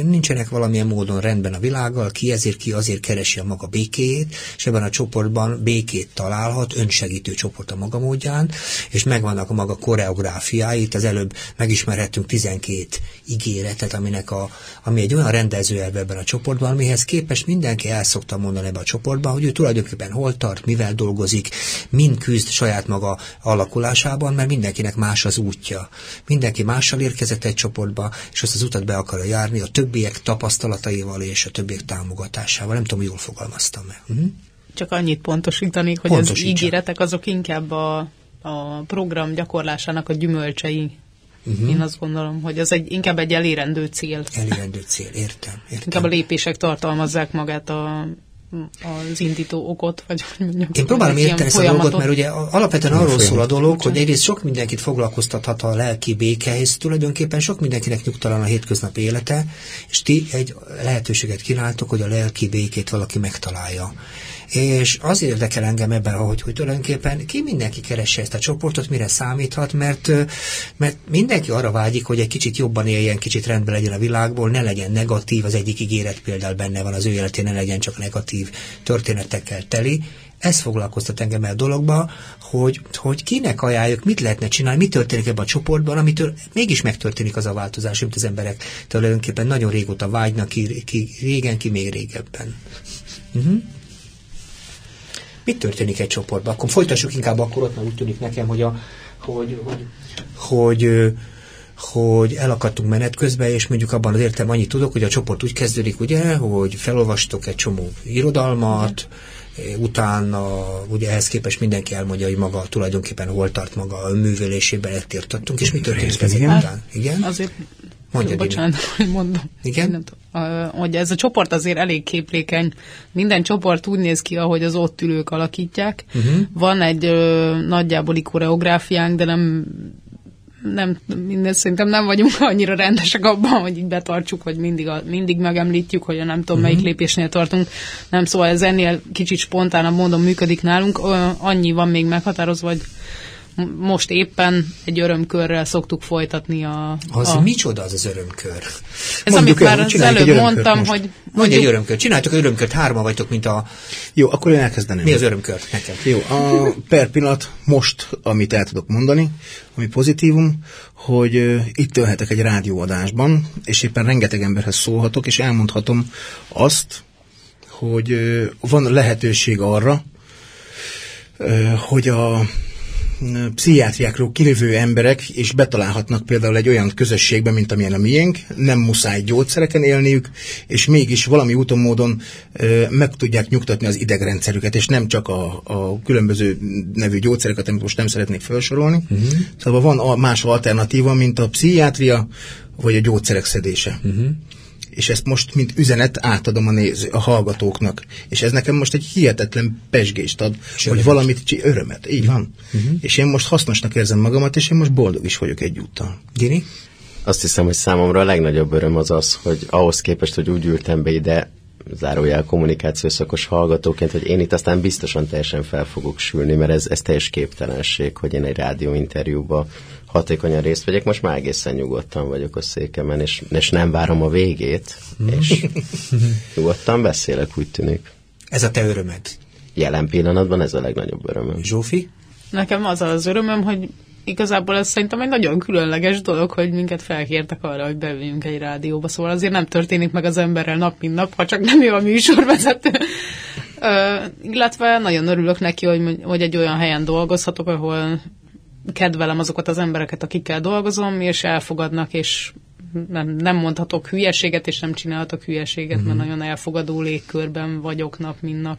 nincsenek valamilyen módon rendben a világgal, ki ezért ki azért keresi a maga békéjét, és ebben a csoportban békét találhat, önsegítő csoport a maga módján, és megvannak a maga koreográfiái, az előbb megismerhettünk 12 ígéretet, aminek a, ami egy olyan rendező ebben a csoportban, amihez képest mindenki el szokta mondani ebbe a csoportban, hogy ő tulajdonképpen hol tart, mivel dolgozik, mind küzd saját maga alakulásában, mert mindenkinek más az útja. Mindenki mással érkezett egy csoportba, és azt az utat be akarja járni a többiek tapasztalataival és a többiek támogatásával. Nem tudom, jól fogalmaztam meg. Uh-huh. Csak annyit pontosítanék, hogy az ígéretek azok inkább a, a program gyakorlásának a gyümölcsei Uh-huh. Én azt gondolom, hogy ez egy, inkább egy elérendő cél. Elérendő cél, értem. értem. Inkább a lépések tartalmazzák magát a, az indító okot, vagy hogy mondjam. Én próbálom érteni ezt a dolgot, mert ugye alapvetően arról szól a dolog, hogy egyrészt sok mindenkit foglalkoztathat a lelki béke, hisz tulajdonképpen sok mindenkinek nyugtalan a hétköznapi élete, és ti egy lehetőséget kínáltok, hogy a lelki békét valaki megtalálja. És az érdekel engem ebben, hogy, hogy tulajdonképpen ki mindenki keresse ezt a csoportot, mire számíthat, mert, mert mindenki arra vágyik, hogy egy kicsit jobban éljen, kicsit rendben legyen a világból, ne legyen negatív, az egyik ígéret például benne van az ő életén, ne legyen csak negatív történetekkel teli, ez foglalkoztat engem el dologba, hogy, hogy kinek ajánljuk, mit lehetne csinálni, mi történik ebben a csoportban, amitől mégis megtörténik az a változás, amit az emberek tulajdonképpen nagyon régóta vágynak, ki, ki régen, ki még régebben. Uh-huh. Mit történik egy csoportban? Akkor folytassuk inkább akkor ott, mert úgy tűnik nekem, hogy, a, hogy, hogy, hogy hogy elakadtunk menet közben, és mondjuk abban az értem annyit tudok, hogy a csoport úgy kezdődik, ugye, hogy felolvastok egy csomó irodalmat, utána ugye ehhez képest mindenki elmondja, hogy maga tulajdonképpen hol tart maga a művelésében, ettértattunk, és mi történik ezek után? Igen? Azért Mondja, Bocsánat, hogy mondom. Igen? Nem tudom, hogy ez a csoport azért elég képlékeny. Minden csoport úgy néz ki, ahogy az ott ülők alakítják. Uh-huh. Van egy ö, nagyjából koreográfiánk, de nem nem, minden, szerintem nem vagyunk annyira rendesek abban, hogy így betartsuk, vagy mindig, a, mindig megemlítjük, hogy a nem tudom, uh-huh. melyik lépésnél tartunk. Nem, szóval ez ennél kicsit spontánabb módon működik nálunk. Annyi van még meghatározva, hogy most éppen egy örömkörrel szoktuk folytatni a... Az a... micsoda az az örömkör? Ez, Mondjuk amit már az előbb mondtam, most. hogy... Mondj egy örömkör. Csináljátok egy örömkört, hárma vagytok, mint a... Jó, akkor én elkezdeném. Mi az örömkör nekem? Jó, a per pillanat most, amit el tudok mondani, ami pozitívum, hogy uh, itt tölhetek egy rádióadásban, és éppen rengeteg emberhez szólhatok, és elmondhatom azt, hogy uh, van lehetőség arra, uh, hogy a pszichiátriákról kilövő emberek és betalálhatnak például egy olyan közösségbe, mint amilyen a miénk, nem muszáj gyógyszereken élniük, és mégis valami úton módon meg tudják nyugtatni az idegrendszerüket, és nem csak a, a különböző nevű gyógyszereket, amit most nem szeretnék felsorolni. Uh-huh. Szóval van a más alternatíva, mint a pszichiátria, vagy a gyógyszerek szedése. Uh-huh és ezt most, mint üzenet átadom a, néző, a hallgatóknak. És ez nekem most egy hihetetlen pesgést ad, és hogy valamit, örömet, így van. Uh-huh. És én most hasznosnak érzem magamat, és én most boldog is vagyok egyúttal. Gini? Azt hiszem, hogy számomra a legnagyobb öröm az az, hogy ahhoz képest, hogy úgy ültem be ide, zárójel kommunikációs szakos hallgatóként, hogy én itt aztán biztosan teljesen fel fogok sülni, mert ez, ez teljes képtelenség, hogy én egy rádióinterjúba hatékonyan részt vegyek. Most már egészen nyugodtan vagyok a székemen, és, és nem várom a végét, és nyugodtan beszélek, úgy tűnik. Ez a te örömed? Jelen pillanatban ez a legnagyobb örömöm. Zsófi? Nekem az az örömöm, hogy igazából ez szerintem egy nagyon különleges dolog, hogy minket felkértek arra, hogy beüljünk egy rádióba, szóval azért nem történik meg az emberrel nap, mint nap, ha csak nem ő a műsorvezető. Ö, illetve nagyon örülök neki, hogy, hogy egy olyan helyen dolgozhatok, ahol kedvelem azokat az embereket, akikkel dolgozom, és elfogadnak, és nem, nem mondhatok hülyeséget, és nem csinálhatok hülyeséget, mm-hmm. mert mhm. nagyon elfogadó légkörben vagyok nap, mint nap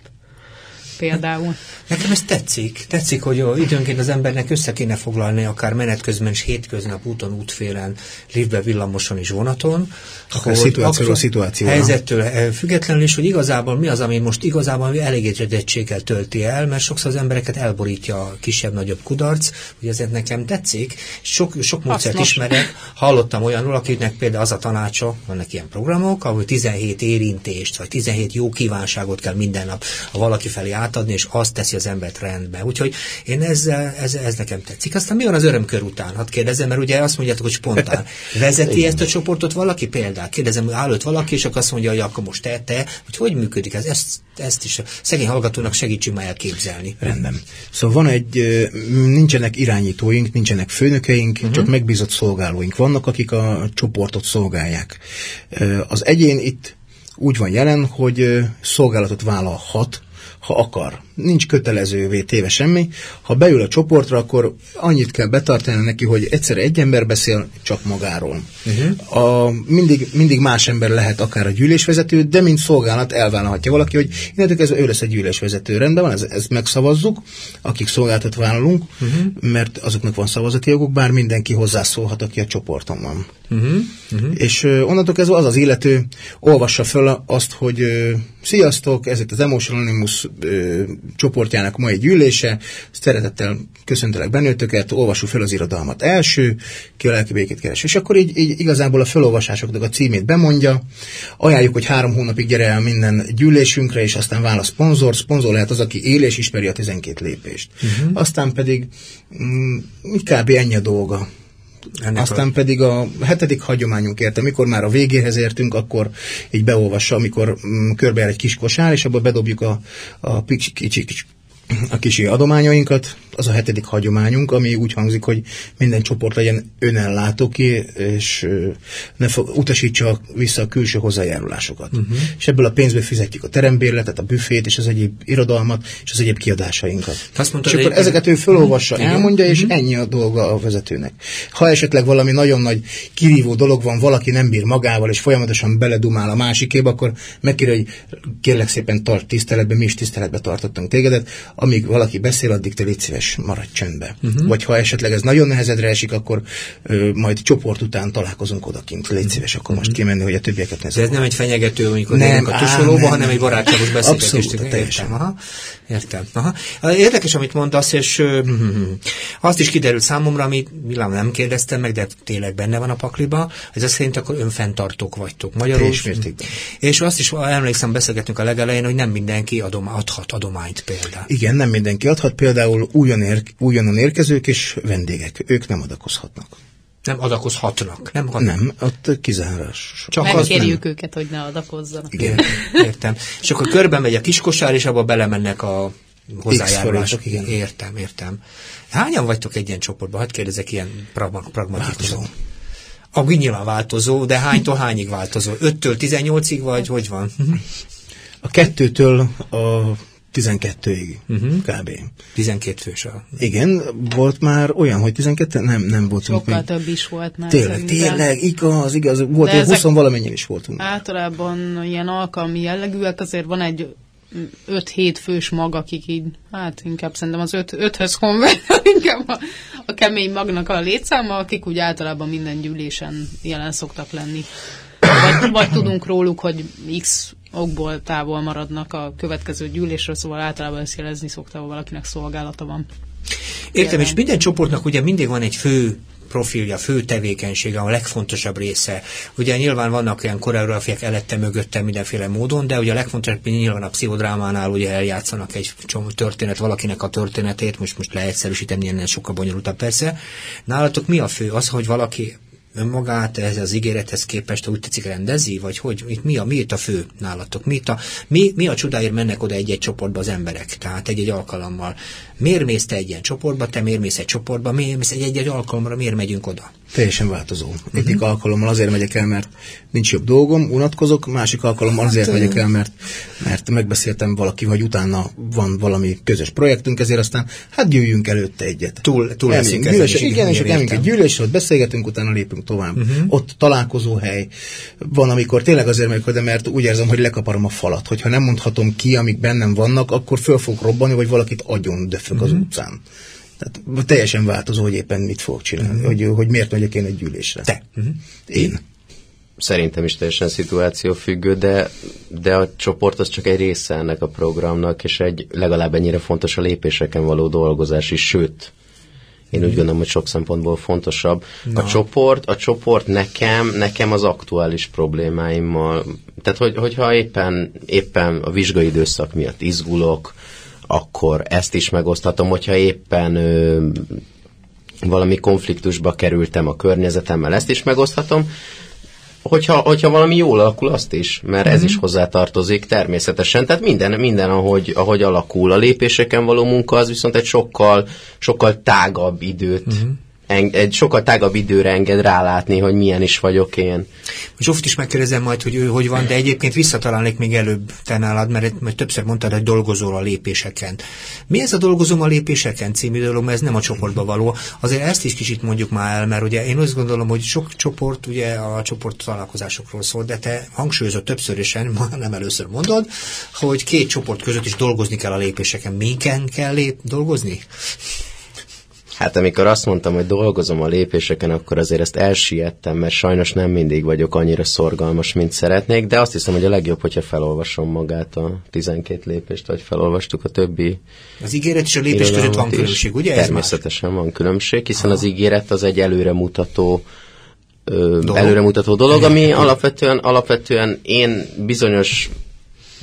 például. Nekem ez tetszik. Tetszik, hogy jó, időnként az embernek össze kéne foglalni akár menet közben és hétköznap úton, útfélen, liftbe, villamoson és vonaton. Akár szituációról szituációra. Helyzettől eh, függetlenül is, hogy igazából mi az, ami most igazából elégedettséggel tölti el, mert sokszor az embereket elborítja a kisebb-nagyobb kudarc, hogy ezért nekem tetszik. Sok, sok módszert ismerek. Hallottam olyanról, akinek például az a tanácsa, vannak ilyen programok, ahol 17 érintést, vagy 17 jó kívánságot kell minden nap a valaki felé át átadni, és azt teszi az embert rendbe. Úgyhogy én ezzel, ez, ez nekem tetszik. Aztán mi van az örömkör után? Hadd kérdezem, mert ugye azt mondjátok, hogy spontán. Vezeti ezt a csoportot valaki például? Kérdezem, állott valaki, és akkor azt mondja, hogy akkor most te, te, hogy hogy működik ez? Ezt, ezt is a szegény hallgatónak segítsünk már elképzelni. Rendben. Szóval van egy, nincsenek irányítóink, nincsenek főnökeink, uh-huh. csak megbízott szolgálóink vannak, akik a csoportot szolgálják. Az egyén itt úgy van jelen, hogy szolgálatot vállalhat, ha akar. Nincs kötelezővé téve semmi. Ha beül a csoportra, akkor annyit kell betartani neki, hogy egyszer egy ember beszél csak magáról. Uh-huh. A, mindig, mindig más ember lehet akár a gyűlésvezető, de mint szolgálat elvállalhatja valaki, hogy innentől kezdve ő lesz egy gyűlésvezető. Rendben van, ezt, ezt megszavazzuk, akik szolgáltat vállalunk, uh-huh. mert azoknak van szavazati joguk, bár mindenki hozzászólhat, aki a csoporton van. Uh-huh. Uh-huh. És uh, onnantól kezdve az az illető olvassa föl azt, hogy uh, sziasztok, ez itt az Emotional Animus uh, csoportjának mai gyűlése, szeretettel köszöntelek bennőtöket, olvassuk fel az irodalmat. Első, ki a lelki békét keres. És akkor így, így igazából a felolvasásoknak a címét bemondja, ajánljuk, hogy három hónapig gyere el minden gyűlésünkre, és aztán válasz szponzor. Szponzor lehet az, aki él és ismeri a 12 lépést. Uh-huh. Aztán pedig mm, kb. ennyi a dolga. Ennek Aztán a... pedig a hetedik hagyományunk érte, mikor már a végéhez értünk, akkor így beolvassa, amikor mm, körbe egy kis kosár, és abba bedobjuk a, a kicsi, kicsi, kicsi a kisi adományainkat, az a hetedik hagyományunk, ami úgy hangzik, hogy minden csoport legyen önellátóki, és ne fog, utasítsa vissza a külső hozzájárulásokat. Uh-huh. És ebből a pénzből fizetjük a terembérletet, a büfét, és az egyéb irodalmat, és az egyéb kiadásainkat. Azt mondta, és akkor egy... ezeket ő felolvassa, uh-huh. elmondja, és uh-huh. ennyi a dolga a vezetőnek. Ha esetleg valami nagyon nagy kirívó dolog van, valaki nem bír magával, és folyamatosan beledumál a másikébe, akkor megkérje, hogy kérlek szépen tart tiszteletbe, mi is tiszteletbe tartottunk tégedet, amíg valaki beszél, addig te légy szíves, maradj csendbe. Uh-huh. Vagy ha esetleg ez nagyon nehezedre esik, akkor ö, majd csoport után találkozunk odakint. Légy szíves, akkor most uh-huh. kimenni, hogy a többieket ne Ez nem egy fenyegető, amikor nem, a tusolóba, hanem egy barátságos beszélgetés. Abszolút, teljesen. Aha. Értem. Aha. Érdekes, amit mondasz, és uh, azt is kiderült számomra, amit Milán nem kérdeztem meg, de tényleg benne van a pakliba, ez azt szerint akkor önfenntartók vagytok. Magyarul. És azt is emlékszem, beszélgetünk a legelején, hogy nem mindenki adom, adhat adományt például. Igen, nem mindenki adhat, például újon ér, újonnan érkezők és vendégek, ők nem adakozhatnak. Nem adakozhatnak, nem? Hat... Nem, ott kizárás. Csak Megkérjük az őket, hogy ne adakozzanak. Igen, értem. És akkor körbe megy a kiskosár, és abba belemennek a hozzájárulások. Igen. Értem, értem. Hányan vagytok egy ilyen csoportban? Hát kérdezek ilyen pragmatikusan. A nyilván változó, de hánytól hányig változó? 5-től 18-ig, vagy hogy van? A kettőtől a 12-ig uh-huh. Mhm. kb. 12 fős a... Igen, volt már olyan, hogy 12? Nem, nem volt. Sokkal még. több is volt már. Tényleg, szerintem. tényleg, igaz, igaz. Volt, hogy 20 valamennyien is voltunk. Általában ilyen alkalmi jellegűek, azért van egy 5-7 fős mag, akik így, hát inkább szerintem az 5-höz konvertál, inkább a, a kemény magnak a létszáma, akik úgy általában minden gyűlésen jelen szoktak lenni. Vagy, vagy tudunk róluk, hogy X okból távol maradnak a következő gyűlésről, szóval általában ezt jelezni szokta, ha valakinek szolgálata van. Értem, és minden csoportnak ugye mindig van egy fő profilja, fő tevékenysége, a legfontosabb része. Ugye nyilván vannak olyan koreográfiák elette mögötte mindenféle módon, de ugye a legfontosabb nyilván a pszichodrámánál ugye eljátszanak egy csomó történet, valakinek a történetét, most most leegyszerűsítem, ennél sokkal bonyolultabb persze. Nálatok mi a fő? Az, hogy valaki önmagát ez az ígérethez képest úgy tetszik rendezi, vagy hogy itt mi a, mi itt a fő nálatok? Mi, itt a, mi, mi a csodáért mennek oda egy-egy csoportba az emberek? Tehát egy-egy alkalommal. Miért mész te egy ilyen csoportba, te miért mész egy csoportba, miért mész egy-egy alkalomra, miért megyünk oda? Teljesen változó. Uh-huh. Egyik alkalommal azért megyek el, mert nincs jobb dolgom, unatkozok, másik alkalommal azért hát, megyek el, mert, mert megbeszéltem valaki, hogy utána van valami közös projektünk, ezért aztán hát gyűjjünk előtte egyet. Túl, túl leszünk gyűlés, igen, és elmegyünk egy gyűlésre, ott beszélgetünk, utána lépünk tovább. Uh-huh. Ott találkozó hely. Van, amikor tényleg azért megyek oda, mert úgy érzem, hogy lekaparom a falat. Hogyha nem mondhatom ki, amik bennem vannak, akkor föl fog robbanni, vagy valakit agyon döfög uh-huh. az mhm. utcán. Tehát teljesen változó, hogy éppen mit fogok csinálni, uh-huh. hogy, hogy miért megyek én egy gyűlésre. Te. Uh-huh. Én. Szerintem is teljesen szituáció függő, de, de a csoport az csak egy része ennek a programnak, és egy legalább ennyire fontos a lépéseken való dolgozás is, sőt, én úgy gondolom, hogy sok szempontból fontosabb. Na. A csoport, a csoport nekem, nekem az aktuális problémáimmal, tehát hogy, hogyha éppen, éppen a vizsgai időszak miatt izgulok, akkor ezt is megoszthatom, hogyha éppen ö, valami konfliktusba kerültem a környezetemmel, ezt is megoszthatom, hogyha, hogyha valami jól alakul, azt is, mert uh-huh. ez is hozzátartozik természetesen. Tehát minden, minden ahogy, ahogy alakul. A lépéseken való munka, az viszont egy sokkal, sokkal tágabb időt uh-huh egy sokkal tágabb időre enged rálátni, hogy milyen is vagyok én. Zsófit is megkérdezem majd, hogy ő hogy van, de egyébként visszatalálnék még előbb te nálad, mert, mert többször mondtad, hogy dolgozol a lépéseken. Mi ez a dolgozom a lépéseken című dolog, mert ez nem a csoportba való. Azért ezt is kicsit mondjuk már el, mert ugye én azt gondolom, hogy sok csoport ugye a csoport találkozásokról szól, de te hangsúlyozott többször is, nem először mondod, hogy két csoport között is dolgozni kell a lépéseken. Minken kell lép dolgozni? Hát amikor azt mondtam, hogy dolgozom a lépéseken, akkor azért ezt elsiettem, mert sajnos nem mindig vagyok annyira szorgalmas, mint szeretnék, de azt hiszem, hogy a legjobb, hogyha felolvasom magát a 12 lépést, vagy felolvastuk a többi. Az ígéret és a lépés között van különbség, ugye? Természetesen van különbség, hiszen Aha. az ígéret az egy előremutató dolog. előremutató dolog, ami alapvetően, alapvetően én bizonyos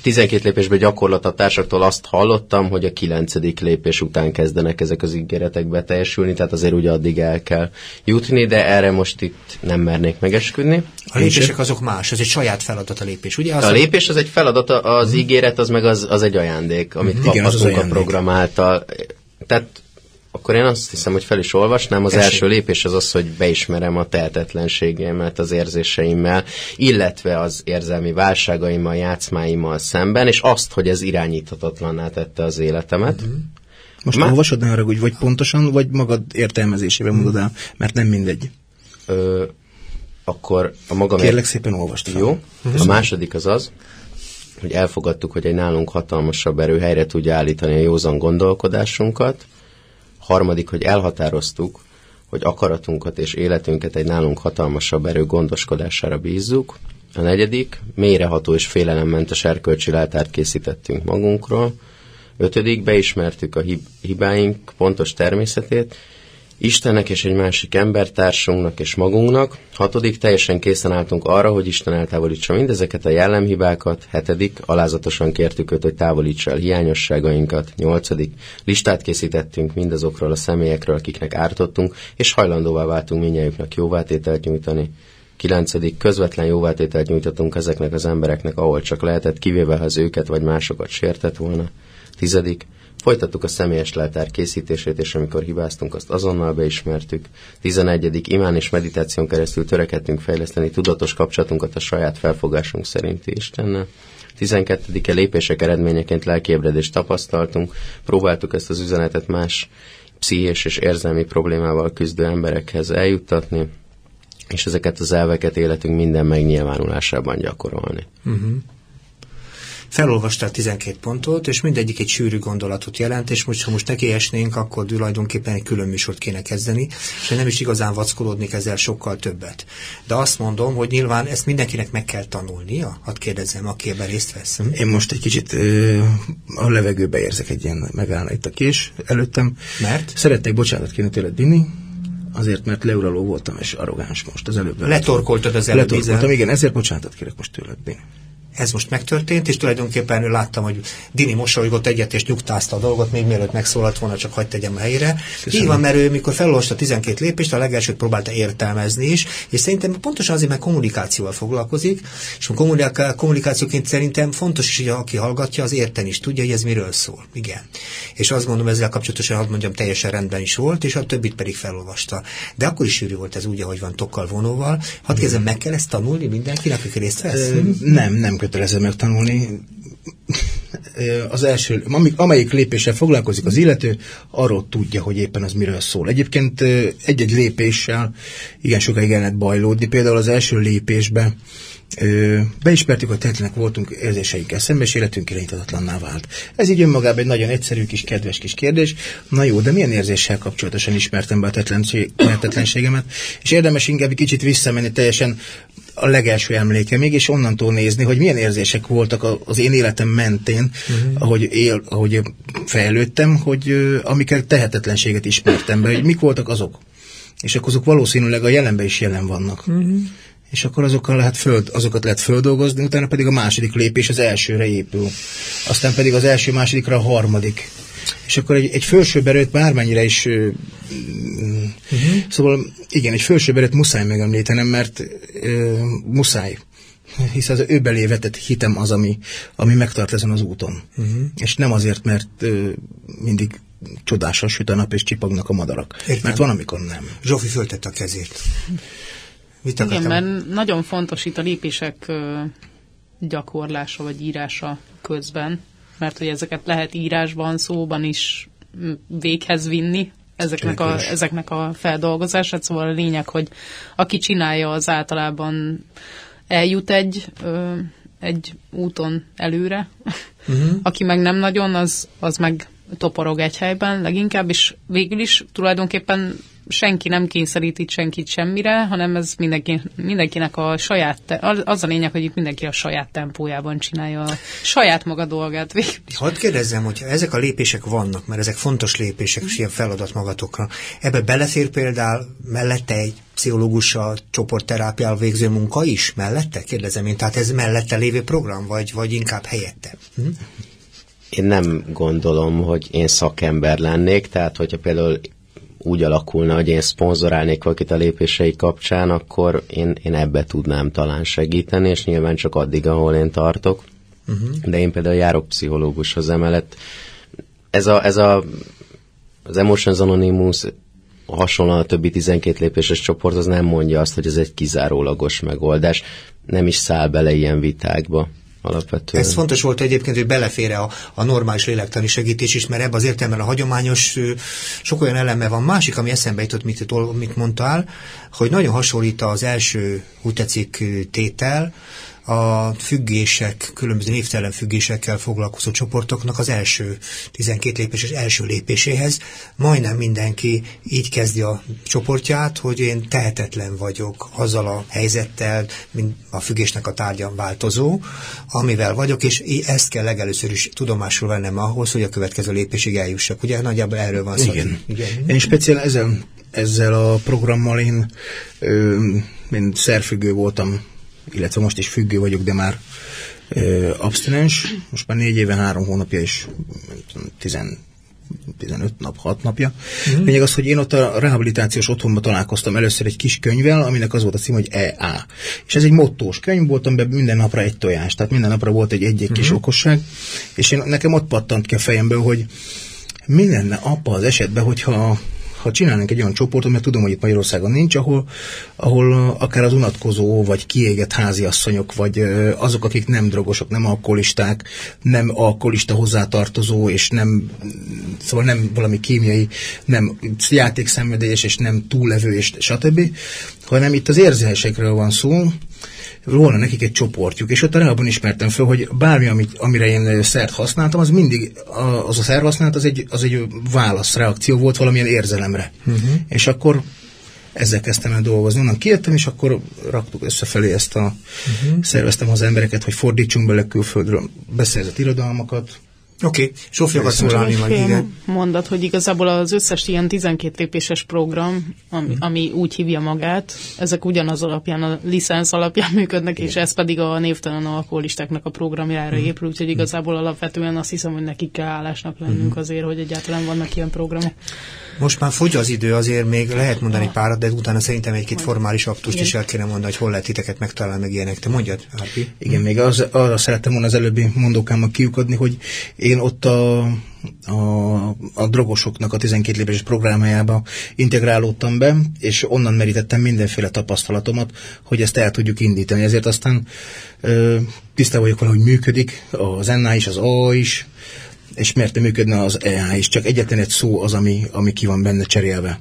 12 lépésben gyakorlat a társaktól azt hallottam, hogy a 9. lépés után kezdenek ezek az ígéretek beteljesülni, tehát azért ugye addig el kell jutni, de erre most itt nem mernék megesküdni. A lépések azok más, ez egy saját feladat a lépés, ugye? Az a lépés az egy feladat, az uh-huh. ígéret az meg az, az egy ajándék, amit uh-huh. kaphatunk Igen, az a program által. Tehát akkor én azt hiszem, hogy fel is olvasnám. Az első lépés az az, hogy beismerem a tehetetlenségemet az érzéseimmel, illetve az érzelmi válságaimmal, játszmáimmal szemben, és azt, hogy ez irányíthatatlanná tette az életemet. Mm-hmm. Most Má... olvasod, ne arra, hogy vagy pontosan, vagy magad értelmezésében mondod el, mert nem mindegy. Ö, akkor a magam... Kérlek szépen olvast fel. Jó. Mm-hmm. A második az az, hogy elfogadtuk, hogy egy nálunk hatalmasabb erő helyre tudja állítani a józan gondolkodásunkat, Harmadik, hogy elhatároztuk, hogy akaratunkat és életünket egy nálunk hatalmasabb erő gondoskodására bízzuk. A negyedik, mélyreható és félelemmentes erkölcsi leltárt készítettünk magunkról. Ötödik, beismertük a hib- hibáink pontos természetét, Istennek és egy másik embertársunknak és magunknak. Hatodik, teljesen készen álltunk arra, hogy Isten eltávolítsa mindezeket a jellemhibákat. Hetedik, alázatosan kértük őt, hogy távolítsa el hiányosságainkat. Nyolcadik, listát készítettünk mindazokról a személyekről, akiknek ártottunk, és hajlandóvá váltunk minnyájuknak jóvátételt nyújtani. Kilencedik, közvetlen jóvátételt nyújtottunk ezeknek az embereknek, ahol csak lehetett, kivéve ha az őket vagy másokat sértett volna. Tizedik, Folytattuk a személyes leltár készítését, és amikor hibáztunk, azt azonnal beismertük. 11. imán és meditáción keresztül törekedtünk fejleszteni tudatos kapcsolatunkat a saját felfogásunk szerinti Istennel. 12. lépések eredményeként lelkiébredést tapasztaltunk, próbáltuk ezt az üzenetet más pszichés és érzelmi problémával küzdő emberekhez eljuttatni, és ezeket az elveket életünk minden megnyilvánulásában gyakorolni. Uh-huh felolvastál 12 pontot, és mindegyik egy sűrű gondolatot jelent, és most, ha most neki esnénk, akkor tulajdonképpen egy külön műsort kéne kezdeni, és nem is igazán vackolódnék ezzel sokkal többet. De azt mondom, hogy nyilván ezt mindenkinek meg kell tanulnia, hadd kérdezem, aki ebben részt vesz. Hm? Én most egy kicsit ö, a levegőbe érzek egy ilyen megállna itt a kés előttem. Mert? Szeretnék bocsánatot kéne tőled vinni, azért, mert leuraló voltam, és arrogáns most az előbb. Letorkoltad az előbb. Letorkoltam, igen, ezért bocsánatot kérek most tőled, Bini ez most megtörtént, és tulajdonképpen láttam, hogy Dini mosolygott egyet, és nyugtázta a dolgot, még mielőtt megszólalt volna, csak hagyd tegyem a helyére. Köszönöm. Így van, mert ő mikor felolvasta 12 lépést, a legelsőt próbálta értelmezni is, és szerintem pontosan azért, mert kommunikációval foglalkozik, és a kommunikációként szerintem fontos is, hogy aki hallgatja, az érten is tudja, hogy ez miről szól. Igen. És azt gondolom, ezzel kapcsolatosan, hadd mondjam, teljesen rendben is volt, és a többit pedig felolvasta. De akkor is sűrű volt ez úgy, ahogy van tokkal vonóval. Hadd kezdem, meg kell ezt tanulni mindenkinek, aki részt vesz? Nem, nem kötelező megtanulni. Az első, amelyik lépéssel foglalkozik az illető, arról tudja, hogy éppen az miről szól. Egyébként egy-egy lépéssel igen sokáig el lehet bajlódni. Például az első lépésben beismertük, hogy tehetlenek voltunk érzéseinkkel szemben, és életünk irányítatatlanná vált. Ez így önmagában egy nagyon egyszerű kis, kedves kis kérdés. Na jó, de milyen érzéssel kapcsolatosan ismertem be a tehetetlenségemet? És érdemes inkább egy kicsit visszamenni teljesen a legelső emléke és onnantól nézni, hogy milyen érzések voltak az én életem mentén, uh-huh. ahogy, él, ahogy fejlődtem, hogy amiket tehetetlenséget ismertem be, hogy mik voltak azok. És akkor azok valószínűleg a jelenben is jelen vannak. Uh-huh. És akkor azokkal lehet föld, azokat lehet földolgozni, utána pedig a második lépés az elsőre épül. Aztán pedig az első, másodikra a harmadik. És akkor egy, egy felsőbb erőt bármennyire is uh-huh. szóval igen, egy felsőbb erőt muszáj megemlítenem, mert uh, muszáj hisz az ő belé vetett hitem az, ami, ami megtart ezen az úton. Uh-huh. És nem azért, mert uh, mindig csodásan süt a nap, és csipagnak a madarak. Értem. Mert van, amikor nem. Zsófi föltette a kezét. Mit Igen, mert nagyon fontos itt a lépések gyakorlása vagy írása közben, mert hogy ezeket lehet írásban, szóban is véghez vinni, ezeknek a, ezeknek a feldolgozását, szóval a lényeg, hogy aki csinálja, az általában eljut egy, ö, egy úton előre, uh-huh. aki meg nem nagyon, az, az meg toporog egy helyben leginkább, és végül is tulajdonképpen senki nem kényszerít itt senkit semmire, hanem ez mindenki, mindenkinek a saját, az a lényeg, hogy itt mindenki a saját tempójában csinálja a saját maga dolgát. Hadd kérdezzem, hogy ezek a lépések vannak, mert ezek fontos lépések, és ilyen feladat magatokra. Ebbe belefér például mellette egy pszichológussal csoportterápiával végző munka is mellette? Kérdezem én, tehát ez mellette lévő program, vagy, vagy inkább helyette? Hm? Én nem gondolom, hogy én szakember lennék, tehát hogyha például úgy alakulna, hogy én szponzorálnék valakit a lépései kapcsán, akkor én, én ebbe tudnám talán segíteni, és nyilván csak addig, ahol én tartok. Uh-huh. De én például járok pszichológushoz emellett. Ez a, ez a az Emotions Anonymous hasonlóan a többi 12 lépéses csoport az nem mondja azt, hogy ez egy kizárólagos megoldás. Nem is száll bele ilyen vitákba alapvetően. Ez fontos volt egyébként, hogy belefér a, a normális lélektani segítés is, mert ebben az értelemben a hagyományos sok olyan eleme van. Másik, ami eszembe jutott, mit, mit mondtál, hogy nagyon hasonlít az első, úgy tetszik, tétel, a függések, különböző névtelen függésekkel foglalkozó csoportoknak az első 12 lépéses első lépéséhez. Majdnem mindenki így kezdi a csoportját, hogy én tehetetlen vagyok azzal a helyzettel, mint a függésnek a tárgyan változó, amivel vagyok, és ezt kell legelőször is tudomásul vennem ahhoz, hogy a következő lépésig eljussak. Ugye nagyjából erről van szó. Igen. Igen. Én speciál ezzel, ezzel a programmal én, ö, mint szerfüggő voltam illetve most is függő vagyok, de már ö, abstinens. Most már négy éve, három hónapja és 15 nap, 6 napja. Mm. Lényeg az, hogy én ott a rehabilitációs otthonban találkoztam először egy kis könyvvel, aminek az volt a cím, hogy EA. És ez egy mottós könyv volt, amiben minden napra egy tojás, tehát minden napra volt egy egy-egy mm. kis mhm. okosság, és én, nekem ott pattant ki a fejemből, hogy mi lenne apa az esetben, hogyha ha csinálnánk egy olyan csoportot, mert tudom, hogy itt Magyarországon nincs, ahol, ahol akár az unatkozó, vagy kiégett háziasszonyok, vagy azok, akik nem drogosok, nem alkoholisták, nem alkoholista hozzátartozó, és nem, szóval nem valami kémiai, nem játékszenvedélyes, és nem túllevő, és stb., hanem itt az érzésekről van szó, volna nekik egy csoportjuk, és ott a rehabban ismertem föl, hogy bármi, amit, amire én szert használtam, az mindig, az a szer használat, az egy, az egy válaszreakció volt valamilyen érzelemre. Uh-huh. És akkor ezzel kezdtem el dolgozni. Onnan kijöttem, és akkor raktuk összefelé ezt a, uh-huh. szerveztem az embereket, hogy fordítsunk bele külföldről beszerzett irodalmakat, Oké, okay. Zsófi akar szólalni majd, igen. mondat, hogy igazából az összes ilyen 12 lépéses program, ami, hmm. ami úgy hívja magát, ezek ugyanaz alapján, a licensz alapján működnek, igen. és ez pedig a névtelen alkoholistáknak a programjára hmm. épül, úgyhogy igazából alapvetően azt hiszem, hogy nekik kell állásnak lennünk hmm. azért, hogy egyáltalán vannak ilyen programok. Most már fogy az idő, azért még lehet mondani párat, de utána szerintem egy-két formális aktust Igen. is el kéne mondani, hogy hol lehet titeket megtalálni, meg ilyenek. Te mondjad, Árpi? Igen, még az, arra szerettem volna az előbbi mondókámmal kiukadni, hogy én ott a, a, a drogosoknak a 12 lépéses programjába integrálódtam be, és onnan merítettem mindenféle tapasztalatomat, hogy ezt el tudjuk indítani. Ezért aztán ö, vagyok vele, hogy működik, az NA is, az A is, és miért nem működne az EA is, csak egyetlen egy szó az, ami, ami ki van benne cserélve.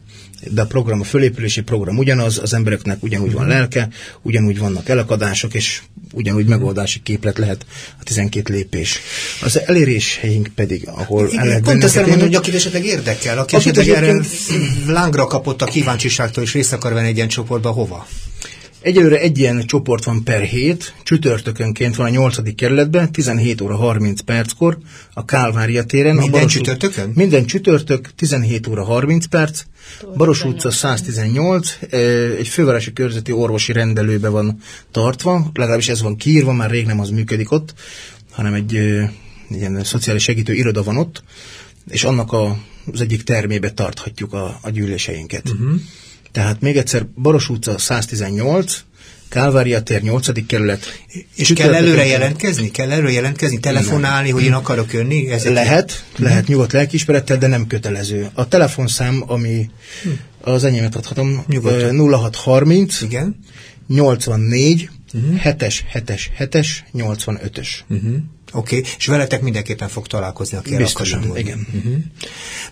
De a program, a fölépülési program ugyanaz, az embereknek ugyanúgy van lelke, ugyanúgy vannak elakadások, és ugyanúgy megoldási képlet lehet a 12 lépés. Az elérés helyünk pedig, ahol Igen, el Pont ezt mondom, hogy akit esetleg érdekel, aki esetleg erre lángra kapott a kíváncsiságtól, és részt akar venni egy ilyen csoportba, hova? Egyelőre egy ilyen csoport van per hét, csütörtökönként van a 8. kerületben, 17 óra 30 perckor, a Kálvária téren. Minden a Baros csütörtökön? Minden csütörtök, 17 óra 30 perc, Baros utca 118, egy fővárosi körzeti orvosi rendelőbe van tartva, legalábbis ez van kiírva, már rég nem az működik ott, hanem egy ilyen szociális segítő iroda van ott, és annak a, az egyik termébe tarthatjuk a, a gyűléseinket. Uh-huh. Tehát még egyszer, Baros utca 118, Kálvária tér 8. kerület. És kell előre jelentkezni? Kell előre jelentkezni? Telefonálni, hogy én akarok jönni? Ezek lehet, hmm. lehet nyugodt lelkiismerettel, de nem kötelező. A telefonszám, ami hmm. az enyémet adhatom, Nyugodtan. 0630 Igen. 84 uh-huh. 7-es, 7-es, 7-es, 85-ös. Uh-huh. Oké, okay. és veletek mindenképpen fog találkozni, aki Biztosan, igen. Uh-huh.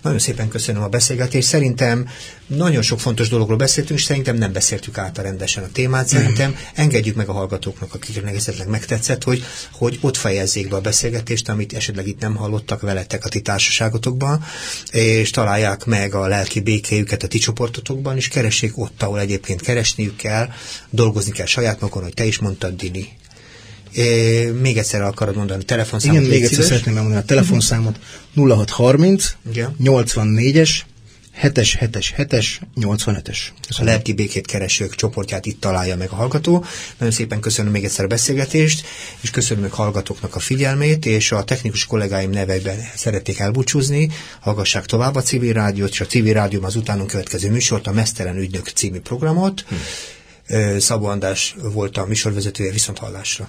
Nagyon szépen köszönöm a beszélgetést. Szerintem nagyon sok fontos dologról beszéltünk, és szerintem nem beszéltük át a rendesen a témát. Szerintem nem. engedjük meg a hallgatóknak, akiknek esetleg megtetszett, hogy, hogy ott fejezzék be a beszélgetést, amit esetleg itt nem hallottak veletek a ti társaságotokban, és találják meg a lelki békéjüket a ti csoportotokban, és keressék ott, ahol egyébként keresniük kell, dolgozni kell saját magon, hogy te is mondtad, Dini, É, még egyszer akarod mondani a telefonszámot. Igen, még egyszer szeretném elmondani a telefonszámot. 0630 Igen. 84-es 7-es, 7-es, 7-es, 85-es. A lelki békét keresők csoportját itt találja meg a hallgató. Nagyon szépen köszönöm még egyszer a beszélgetést, és köszönöm a hallgatóknak a figyelmét, és a technikus kollégáim neveiben szerették elbúcsúzni. Hallgassák tovább a civil rádiót, és a civil rádió az utánunk következő műsort, a Mesztelen ügynök című programot. Hm. Szabó András volt a műsorvezetője, viszont hallásra.